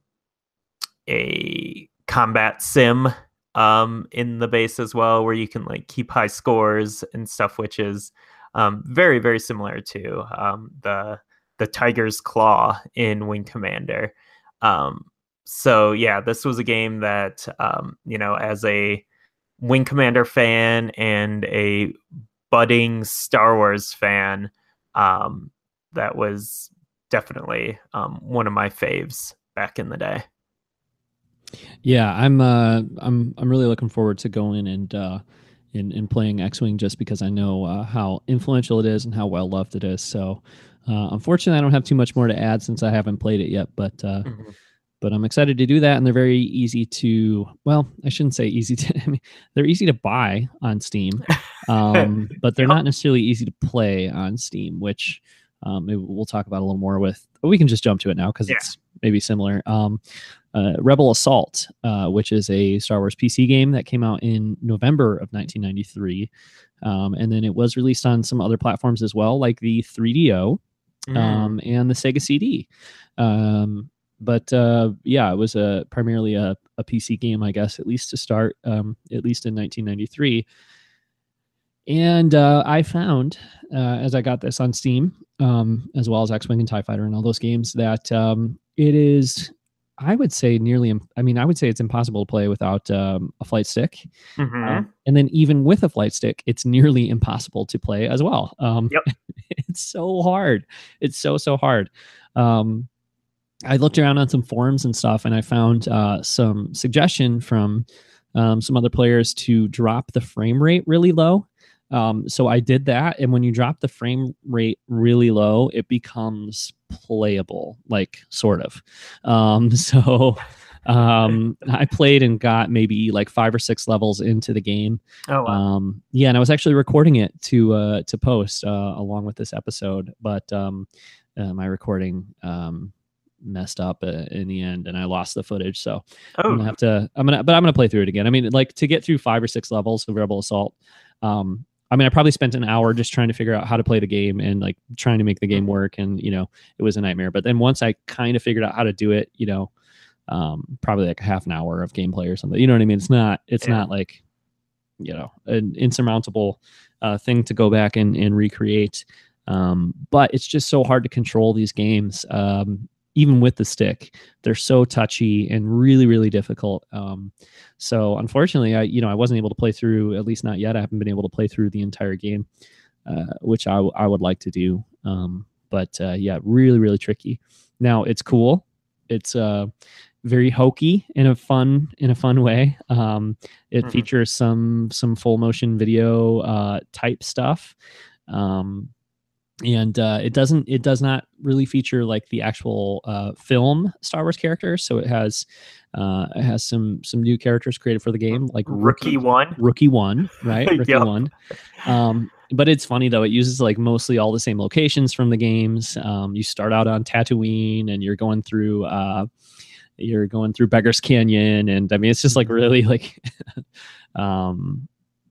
a combat sim um, in the base as well, where you can like keep high scores and stuff, which is um, very very similar to um, the the Tiger's Claw in Wing Commander. Um, so yeah, this was a game that um, you know, as a Wing Commander fan and a budding Star Wars fan, um, that was definitely um, one of my faves back in the day. Yeah, I'm uh, I'm I'm really looking forward to going and uh, in in playing X Wing just because I know uh, how influential it is and how well loved it is. So, uh, unfortunately, I don't have too much more to add since I haven't played it yet. But uh, mm-hmm but I'm excited to do that. And they're very easy to, well, I shouldn't say easy to, I mean, they're easy to buy on Steam, um, but they're not necessarily easy to play on Steam, which um, we'll talk about a little more with, we can just jump to it now because yeah. it's maybe similar. Um, uh, Rebel Assault, uh, which is a Star Wars PC game that came out in November of 1993. Um, and then it was released on some other platforms as well, like the 3DO mm. Um, and the Sega CD. But uh, yeah, it was a primarily a, a PC game, I guess, at least to start, um, at least in 1993. And uh, I found, uh, as I got this on Steam, um, as well as X Wing and TIE Fighter and all those games, that um, it is I would say nearly. I mean, I would say it's impossible to play without um, a flight stick, Mhm. Um, and then even with a flight stick, it's nearly impossible to play as well. Um, Yep. it's so hard. It's so so hard. Um, I looked around on some forums and stuff, and I found uh, some suggestion from um, some other players to drop the frame rate really low. Um, so I did that, and when you drop the frame rate really low, it becomes playable, like sort of. Um, so um, I played and got maybe like five or six levels into the game. oh, wow. Um, yeah, and I was actually recording it to uh, to post uh, along with this episode, but um, uh, my recording um, messed up uh, in the end, and I lost the footage. So I'm gonna oh, have to. I'm gonna, but I'm gonna play through it again. I mean, like to get through five or six levels of Rebel Assault. Um, I mean, I probably spent an hour just trying to figure out how to play the game and like trying to make the game work, and you know, it was a nightmare. But then once I kind of figured out how to do it, you know, um, probably like a half an hour of gameplay or something. You know what I mean? It's not. It's Yeah. not like, you know, an insurmountable uh, thing to go back and and recreate. Um, but it's just so hard to control these games. Um, even with the stick, they're so touchy and really, really difficult. Um, so unfortunately, I you know I wasn't able to play through at least not yet. I haven't been able to play through the entire game, uh, which I w- I would like to do. Um, but uh, yeah, really, really tricky. Now it's cool. It's uh, very hokey in a fun in a fun way. Um, it Mhm. features some some full motion video uh, type stuff. Um, and uh, it doesn't it does not really feature like the actual uh, film Star Wars characters. So it has uh, it has some some new characters created for the game, like rookie one. rookie one, right? Rookie Yep. one. Um, but it's funny though; it uses like mostly all the same locations from the games. Um, you start out on Tatooine, and you're going through uh, you're going through Beggar's Canyon, and I mean it's just like really like um,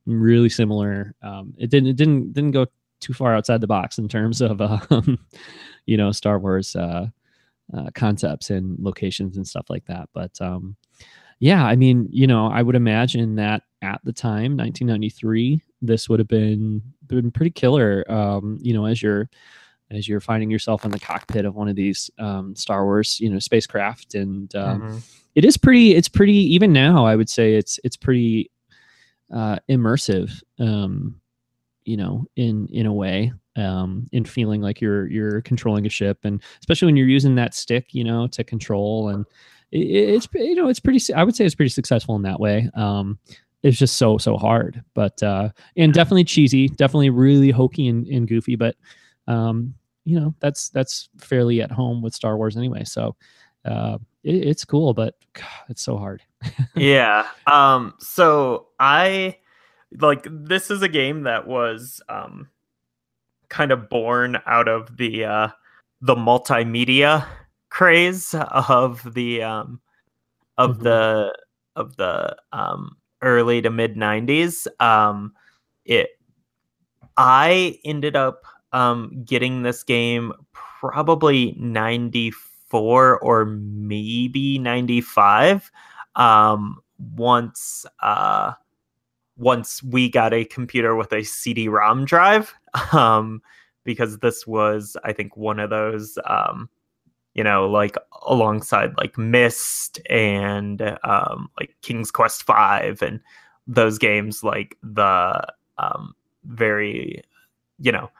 really similar. Um, it didn't it didn't didn't go too far outside the box in terms of um, you know Star Wars uh, uh, concepts and locations and stuff like that. But um, yeah, I mean, you know, I would imagine that at the time, 1993, this would have been been pretty killer. Um, you know, as you're as you're finding yourself in the cockpit of one of these um, Star Wars, you know, spacecraft, and um, Mhm. it is pretty. It's pretty even now. I would say it's it's pretty uh, immersive. Um, you know, in in a way, um, in feeling like you're you're controlling a ship, and especially when you're using that stick, you know, to control and it, it's you know it's pretty i would say it's pretty successful in that way um it's just so so hard but uh and definitely cheesy definitely really hokey and, and goofy but um you know that's that's fairly at home with star wars anyway so uh it, it's cool but God, it's so hard yeah. Um. So I like this is a game that was um kind of born out of the uh the multimedia craze of the um of Mhm. the of the um early to mid 90s um it i ended up um getting this game probably 94 or maybe 95 um once uh once we got a computer with a CD-ROM drive um because this was I think one of those um you know like alongside like Myst and um like King's Quest 5 and those games like the um very you know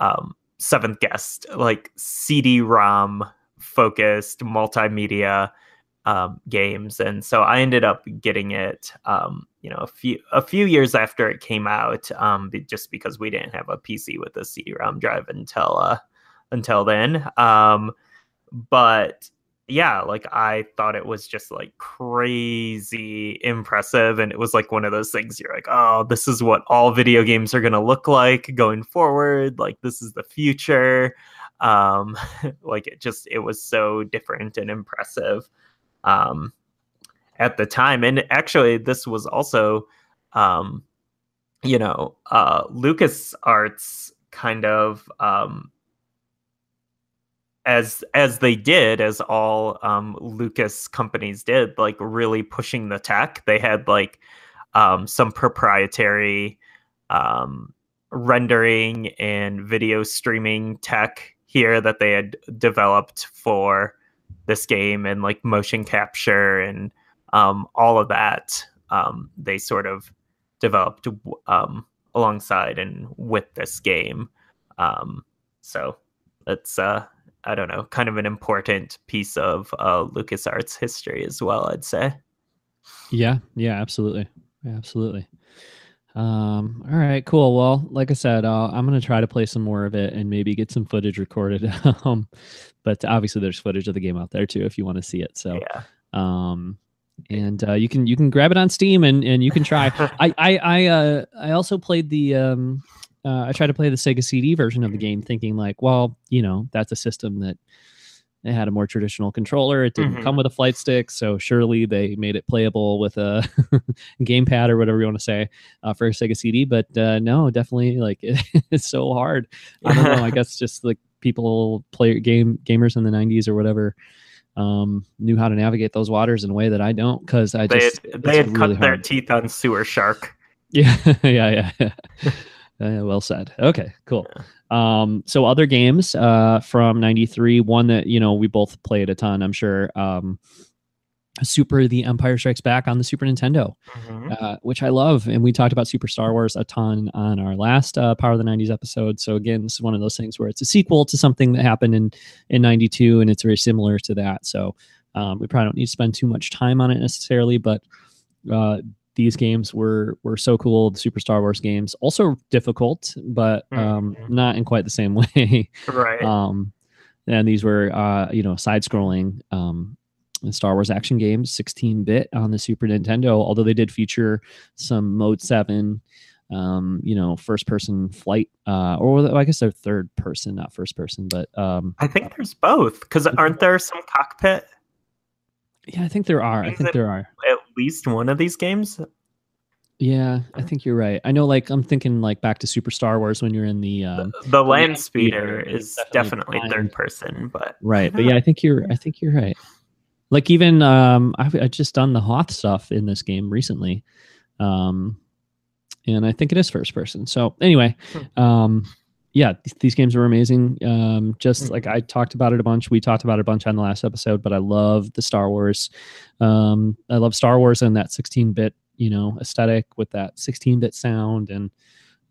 um seventh guest like CD-ROM focused multimedia um, games, and so I ended up getting it, um, you know, a few a few years after it came out, um, just because we didn't have a PC with a CD-ROM drive until uh, until then. Um, but yeah, like I thought it was just like crazy impressive, and it was like one of those things you're like, oh, this is what all video games are gonna look like going forward. Like this is the future. Um, like it just it was so different and impressive um, at the time. And actually, this was also, um, you know, uh, Lucas Arts kind of um, as as they did, as all um, Lucas companies did, like really pushing the tech. They had like um, some proprietary um, rendering and video streaming tech here that they had developed for this game and like motion capture and um, all of that um, they sort of developed um, alongside and with this game. Um, so it's uh, I don't know, kind of an important piece of uh, LucasArts history as well. I'd say. Yeah. Yeah. Absolutely. Yeah, absolutely. Um, all right, cool. Well, like I said, uh, I'm gonna try to play some more of it and maybe get some footage recorded. um, but obviously, there's footage of the game out there too if you want to see it. So, yeah. um, and uh, you can you can grab it on Steam and and you can try. I I I uh I also played the um uh, I tried to play the Sega CD version of the game, thinking like, well, you know, that's a system that it had a more traditional controller. It didn't Mhm. come with a flight stick, so surely they made it playable with a gamepad or whatever you want to say uh, for a Sega CD. But uh, no, definitely like it's so hard. I don't know. I guess just like people play game gamers in the '90s or whatever um knew how to navigate those waters in a way that I don't because I They just had, they had really cut their teeth on Sewer Shark. Yeah, yeah, yeah. Uh, well said. Okay, cool. Um, so other games uh, from '93, one that you know we both played a ton. I'm sure. Um, Super The Empire Strikes Back on the Super Nintendo, Mhm. uh, which I love, and we talked about Super Star Wars a ton on our last uh, Power of the '90s episode. So again, this is one of those things where it's a sequel to something that happened in in '92, and it's very similar to that. So um, we probably don't need to spend too much time on it necessarily, but uh, these games were were so cool. The Super Star Wars games also difficult, but um, Mhm. not in quite the same way. Right. um, and these were uh, you know side scrolling um, Star Wars action games, 16 bit on the Super Nintendo. Although they did feature some Mode Seven. Um, you know, first person flight, uh, or I guess they're third person, not first person, but um, I think there's both because aren't there some cockpit yeah, I think there are. I think there are. at least one of these games? Yeah, I think you're right. I know, like I'm thinking like back to Super Star Wars when you're in the um, The land land speeder is definitely definitely third person, but right. But yeah, I think you're. I think you're right. Like even um, I've, i just done the Hoth stuff in this game recently, um, and I think it is first person. So anyway, um, yeah, th- these games are amazing. Um, just like I talked about it a bunch, we talked about it a bunch on the last episode. But I love the Star Wars. Um, I love Star Wars and that 16-bit, you know, aesthetic with that 16-bit sound, and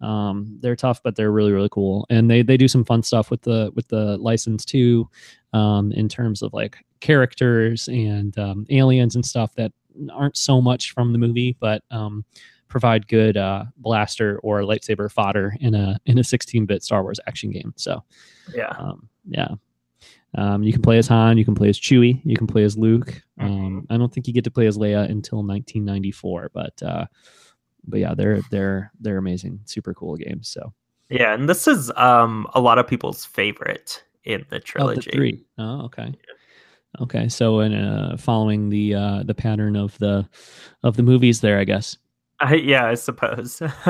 um, they're tough, but they're really really cool. And they they do some fun stuff with the with the license too, um, in terms of like characters and um, aliens and stuff that aren't so much from the movie, but um, provide good uh, blaster or lightsaber fodder in a in a 16-bit Star Wars action game. So yeah. um, yeah. Um, you can play as Han, you can play as Chewie, you can play as Luke. Um, I don't think you get to play as Leia until 1994, but uh, but yeah, they're they're they're amazing, super cool games. So Yeah, and this is um a lot of people's favorite in the oh, the trilogy. three. Oh, okay. Okay, so in uh, following the uh, the pattern of the of the movies there, I guess. I, yeah, I suppose.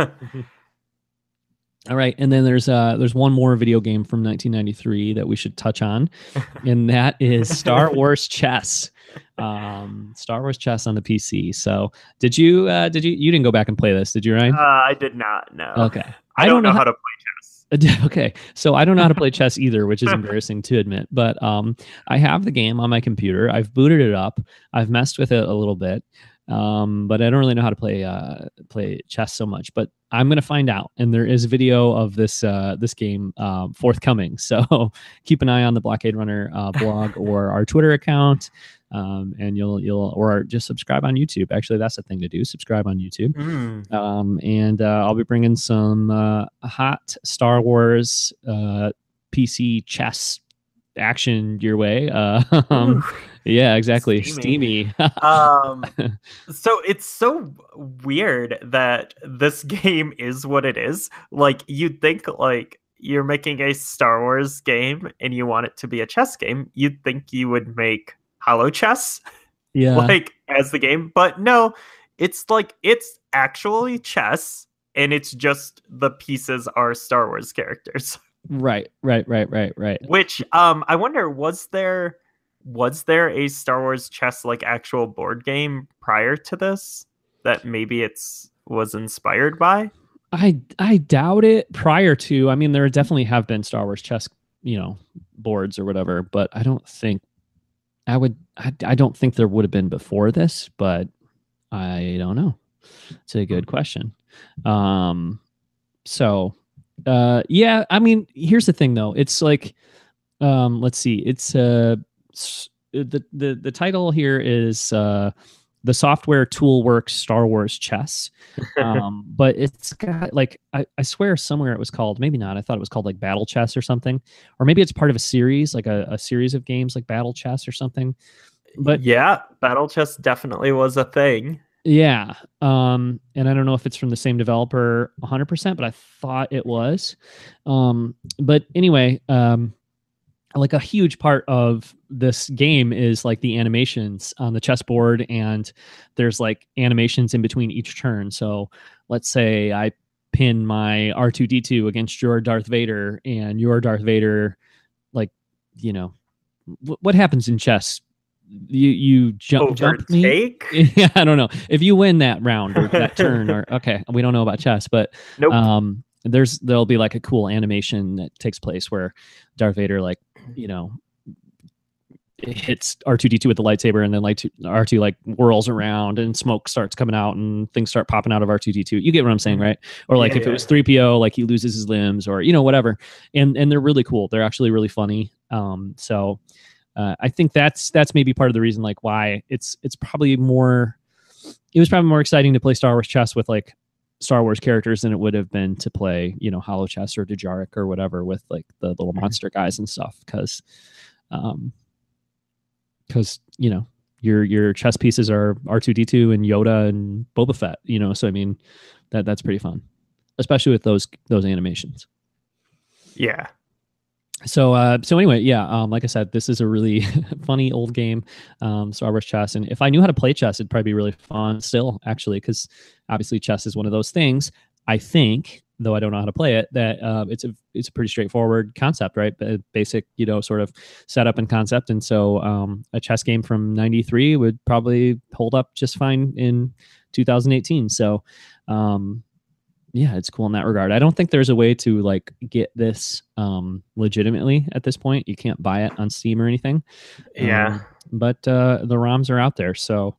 All right, and then there's uh there's one more video game from 1993 that we should touch on, and that is Star Wars Chess. Um, Star Wars Chess on the PC. So, did you uh did you you didn't go back and play this, did you, Ryan? uh, I did not know. Okay. I, don't, know how, to play chess. Okay, so I don't know how to play chess either, which is embarrassing to admit. But um, I have the game on my computer. I've booted it up. I've messed with it a little bit, um, but I don't really know how to play uh, play chess so much. But I'm gonna find out, and there is video of this uh, this game um, forthcoming. So keep an eye on the Blockade Runner uh, blog or our Twitter account, um, and you'll you'll or just subscribe on YouTube. Actually, that's the thing to do. Subscribe on YouTube Mm. um, and uh, I'll be bringing some uh, hot Star Wars uh, PC chess action your way. Uh, um, yeah, exactly. Steamy. Steamy. um so it's so weird that this game is what it is like you'd think like you're making a star wars game and you want it to be a chess game you'd think you would make holochess yeah. like as the game but no it's like it's actually chess and it's just the pieces are star wars characters right. Right. Right. Right. Right. which um i wonder was there was there a star wars chess like actual board game prior to this that maybe it's was inspired by I I doubt it. Prior to, I mean, there definitely have been Star Wars chess, you know, boards or whatever, but I don't think I would. I, I don't think there would have been before this, but I don't know. It's a good question. Um, so, uh, yeah. I mean, here's the thing, though. It's like, um, let's see. It's uh, the the the title here is uh the software tool works Star Wars chess. Um, but it's got like I, I swear somewhere it was called maybe not. I thought it was called like Battle Chess or something, or maybe it's part of a series like a, a series of games like Battle Chess or something. But yeah, Battle Chess definitely was a thing. Yeah, um, and I don't know if it's from the same developer 100%, but I thought it was. Um, but anyway, um, like a huge part of this game is like the animations on the chessboard and there's like animations in between each turn. So let's say i pin my r2d2 against your darth vader and your darth vader like you know w- what happens in chess? You you jump jump me? Yeah i don't know. If you win that round or that turn or okay we don't know about chess but nope. um there's there'll be like a cool animation that takes place where darth vader like you know it hits R2D2 with the lightsaber and then like R2 like whirls around and smoke starts coming out and things start popping out of R2D2. You get what I'm saying, mm-hmm. right? Or like yeah, if yeah. it was 3PO like he loses his limbs or you know whatever. And and they're really cool. They're actually really funny. Um so uh, I think that's that's maybe part of the reason like why it's it's probably more it was probably more exciting to play Star Wars chess with like Star Wars characters than it would have been to play, you know, holochess or Dejarik or whatever with like the little mm-hmm. monster guys and stuff. Because, um, because you know your your chess pieces are R two D two and Yoda and Boba Fett. You know, so I mean, that that's pretty fun, especially with those those animations. Yeah, so uh, so anyway, yeah, um, like I said, this is a really funny old game, um, Star chess. And if I knew how to play chess, it'd probably be really fun still, actually, because obviously chess is one of those things. I think, though I don't know how to play it, that uh, it's a it's a pretty straightforward concept, right? Basic, you know, sort of setup and concept. And so um, a chess game from '93 would probably hold up just fine in 2018. So um, yeah, it's cool in that regard. I don't think there's a way to like get this um legitimately at this point. You can't buy it on Steam or anything. Yeah. Um, but uh the ROMs are out there. So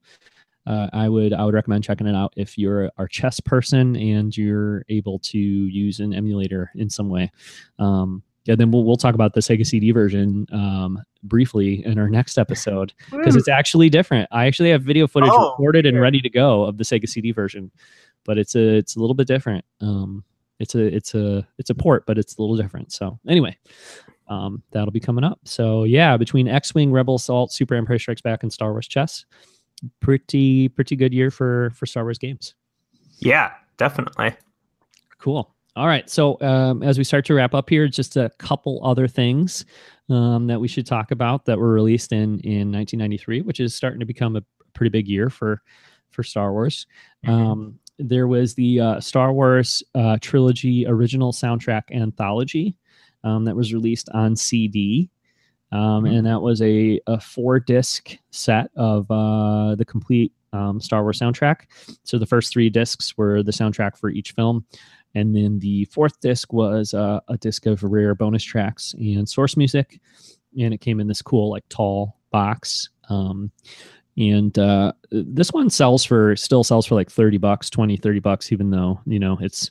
uh, I would I would recommend checking it out if you're a chess person and you're able to use an emulator in some way. Um, yeah, then we'll we'll talk about the Sega CD version um, briefly in our next episode because it's actually different. I actually have video footage oh, recorded and ready to go of the Sega CD version but it's a it's a little bit different. Um, it's a it's a it's a port, but it's a little different. So anyway, um, that'll be coming up. So yeah, between X Wing, Rebel Assault, Super Empire Strikes Back, and Star Wars Chess, pretty pretty good year for for Star Wars games. Yeah, definitely. Cool. All right. So um, as we start to wrap up here, just a couple other things um, that we should talk about that were released in in 1993, which is starting to become a pretty big year for for Star Wars. Mm-hmm. Um, there was the uh, Star Wars uh, trilogy original soundtrack anthology um, that was released on CD. Um, mm-hmm. And that was a, a four disc set of uh, the complete um, Star Wars soundtrack. So the first three discs were the soundtrack for each film. And then the fourth disc was uh, a disc of rare bonus tracks and source music. And it came in this cool, like, tall box. Um, and uh, this one sells for still sells for like 30 bucks 20 30 bucks even though you know it's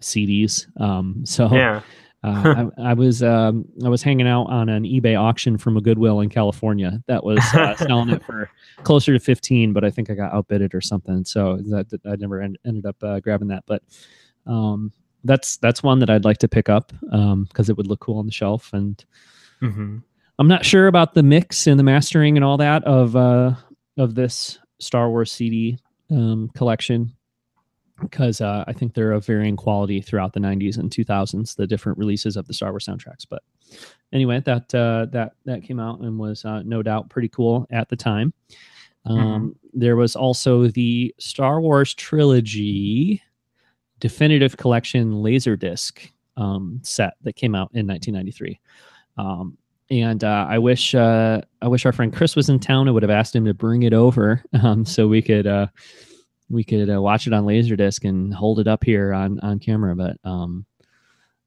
cds um, so yeah uh, I, I, was um, I was hanging out on an eBay auction from a Goodwill in California that was uh, selling it for closer to 15, but I think I got outbidded or something. So that, that I never end, ended up uh, grabbing that. But um, that's that's one that I'd like to pick up because um, it would look cool on the shelf. And mm-hmm. I'm not sure about the mix and the mastering and all that of uh, of this Star Wars CD um, collection because uh, I think they're of varying quality throughout the 90s and 2000s, the different releases of the Star Wars soundtracks. But anyway, that uh, that that came out and was uh, no doubt pretty cool at the time. Um, mm-hmm. There was also the Star Wars trilogy definitive collection laserdisc um, set that came out in 1993. Um, and uh, I wish uh, I wish our friend Chris was in town. I would have asked him to bring it over um, so we could uh, we could uh, watch it on Laserdisc and hold it up here on on camera. But um,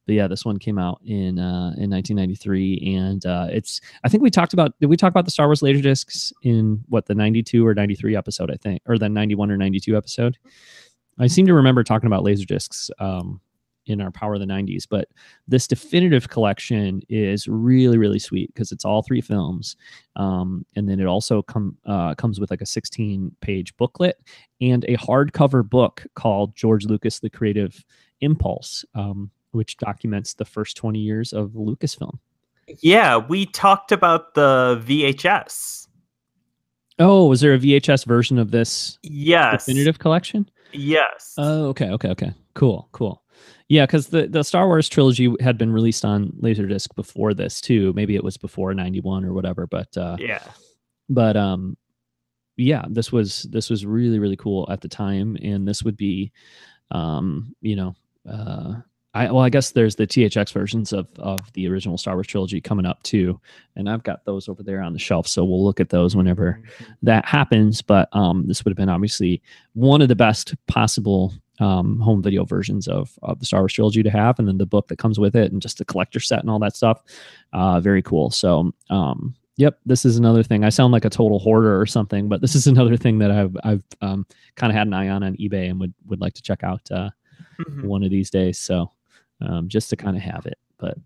but yeah, this one came out in uh, in 1993, and uh, it's. I think we talked about. Did we talk about the Star Wars laser discs in what the 92 or 93 episode? I think, or the 91 or 92 episode. I seem to remember talking about laser discs um, in our Power of the 90s, but this definitive collection is really really sweet because it's all three films, um, and then it also come uh, comes with like a 16 page booklet and a hardcover book called George Lucas: The Creative Impulse. Um, which documents the first 20 years of Lucasfilm. Yeah, we talked about the VHS. Oh, was there a VHS version of this yes. definitive collection? Yes. Oh, okay, okay, okay. Cool, cool. Yeah, because the, the Star Wars trilogy had been released on Laserdisc before this too. Maybe it was before '91 or whatever. But uh, yeah, but um, yeah, this was this was really really cool at the time, and this would be, um, you know, uh, I well, I guess there's the THX versions of of the original Star Wars trilogy coming up too, and I've got those over there on the shelf. So we'll look at those whenever mm-hmm. that happens. But um, this would have been obviously one of the best possible um, home video versions of of the Star Wars trilogy to have, and then the book that comes with it, and just the collector set and all that stuff. Uh, very cool. So um, yep, this is another thing. I sound like a total hoarder or something, but this is another thing that I've I've um, kind of had an eye on on eBay and would would like to check out uh, mm-hmm. one of these days. So um, just to kind of have it. But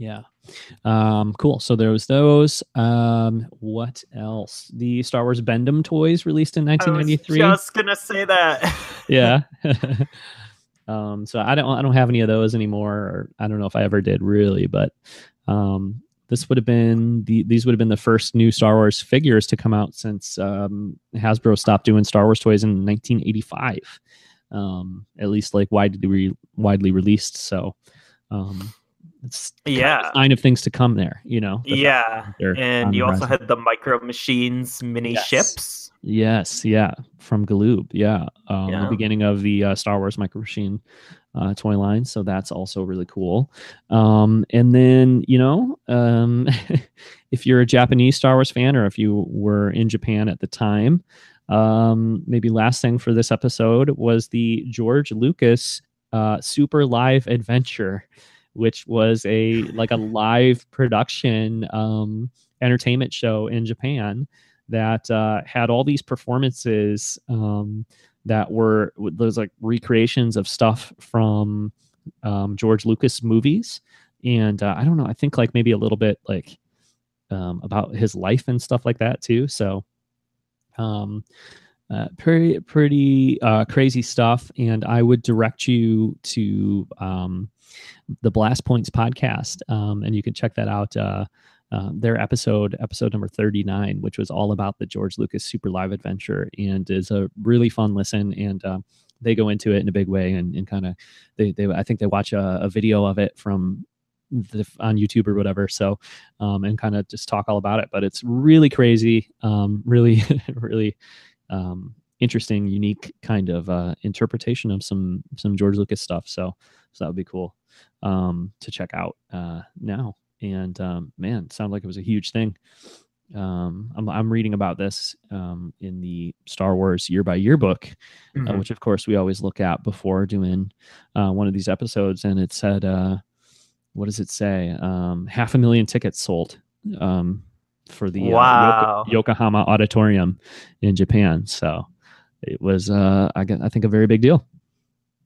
yeah, um, cool. So there was those. Um, what else? The Star Wars Bend-Em toys released in 1993. i just gonna say that. yeah. um, so I don't I don't have any of those anymore. Or I don't know if I ever did really, but um, this would have been the these would have been the first new Star Wars figures to come out since um, Hasbro stopped doing Star Wars toys in 1985 um, at least like widely re- widely released. So um, it's yeah sign of things to come there. You know. Yeah, and you also had the micro machines mini yes. ships. Yes, yeah, from Galoob. Yeah, um, yeah. the beginning of the uh, Star Wars micro machine uh, toy line. So that's also really cool. Um, and then, you know, um, if you're a Japanese Star Wars fan or if you were in Japan at the time, um, maybe last thing for this episode was the George Lucas uh, Super Live Adventure, which was a like a live production um, entertainment show in Japan that uh, had all these performances um, that were those like recreations of stuff from um, George Lucas movies, and uh, I don't know, I think like maybe a little bit like um, about his life and stuff like that too. So um, uh, pretty pretty uh, crazy stuff, and I would direct you to um, the Blast Points podcast, um, and you can check that out. Uh, uh, their episode, episode number 39, which was all about the George Lucas Super Live Adventure, and is a really fun listen. And uh, they go into it in a big way, and, and kind of they, they I think they watch a, a video of it from the, on YouTube or whatever. So, um, and kind of just talk all about it. But it's really crazy, um, really, really um, interesting, unique kind of uh, interpretation of some some George Lucas stuff. So, so that would be cool um, to check out uh, now. And um, man, sounded like it was a huge thing. Um, I'm, I'm reading about this um, in the Star Wars year by year book, uh, mm-hmm. uh, which of course we always look at before doing uh, one of these episodes. And it said, uh, what does it say? Um, half a million tickets sold um, for the wow. uh, Yokohama Auditorium in Japan. So it was, uh, I, I think, a very big deal.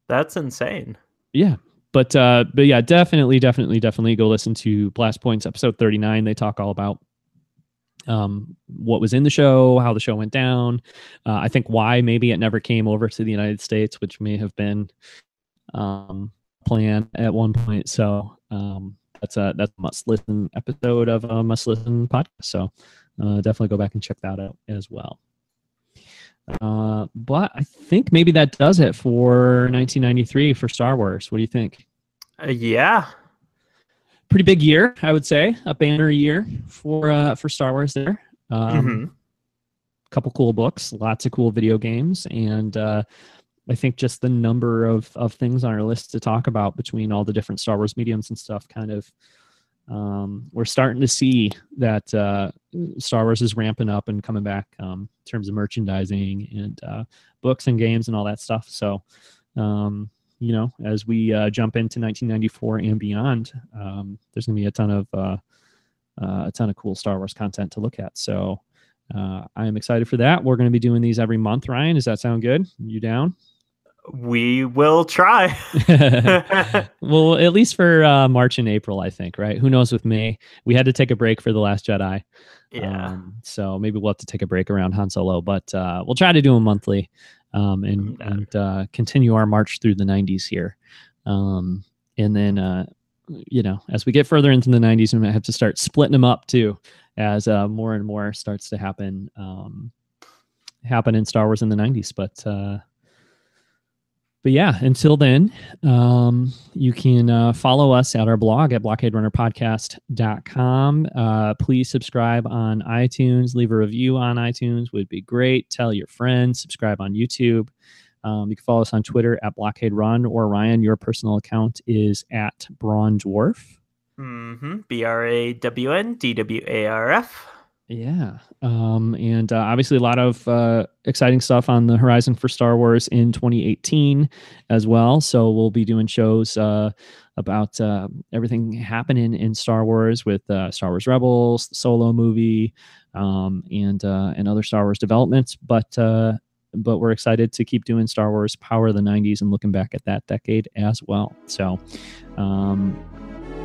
That's insane. Yeah, but uh, but yeah, definitely, definitely, definitely go listen to Blast Points episode thirty nine. They talk all about um, what was in the show, how the show went down. Uh, I think why maybe it never came over to the United States, which may have been um, plan at one point. So um, that's a that's a must listen episode of a must listen podcast. So uh, definitely go back and check that out as well. Uh, but I think maybe that does it for 1993 for Star Wars. What do you think? Uh, yeah, pretty big year, I would say, a banner year for uh, for Star Wars. There, um, mm-hmm. couple cool books, lots of cool video games, and uh, I think just the number of of things on our list to talk about between all the different Star Wars mediums and stuff kind of um, we're starting to see that uh, Star Wars is ramping up and coming back um, in terms of merchandising and uh, books and games and all that stuff. So, um, you know, as we uh, jump into 1994 and beyond, um, there's going to be a ton of uh, uh, a ton of cool Star Wars content to look at. So uh, I am excited for that. We're going to be doing these every month. Ryan, does that sound good? You down? We will try. well, at least for uh, March and April, I think. Right? Who knows with May? We had to take a break for the Last Jedi. Yeah. Um, so maybe we'll have to take a break around Han Solo, but uh, we'll try to do them monthly um, and Yeah. and uh, continue our march through the 90s here. Um, and then, uh, you know, as we get further into the 90s, we might have to start splitting them up too, as uh, more and more starts to happen um, happen in Star Wars in the 90s. But uh, but yeah, until then, um, you can uh, follow us at our blog at blockaderunnerpodcast.com. Uh, please subscribe on iTunes, leave a review on iTunes would be great. Tell your friends, subscribe on YouTube. Um, you can follow us on Twitter at Blockade Run or Ryan. Your personal account is at Brawn Dwarf. Mm-hmm. B R A W N D W A R F. Yeah. Um, and uh, obviously, a lot of uh, exciting stuff on the horizon for Star Wars in 2018 as well. So, we'll be doing shows uh, about uh, everything happening in Star Wars with uh, Star Wars Rebels, the solo movie, um, and, uh, and other Star Wars developments. But uh, but we're excited to keep doing Star Wars Power of the 90s and looking back at that decade as well. So, um,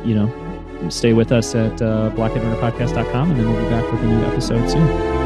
you know, stay with us at uh, blockaderunnerpodcast.com and then we'll be back with a new episode soon.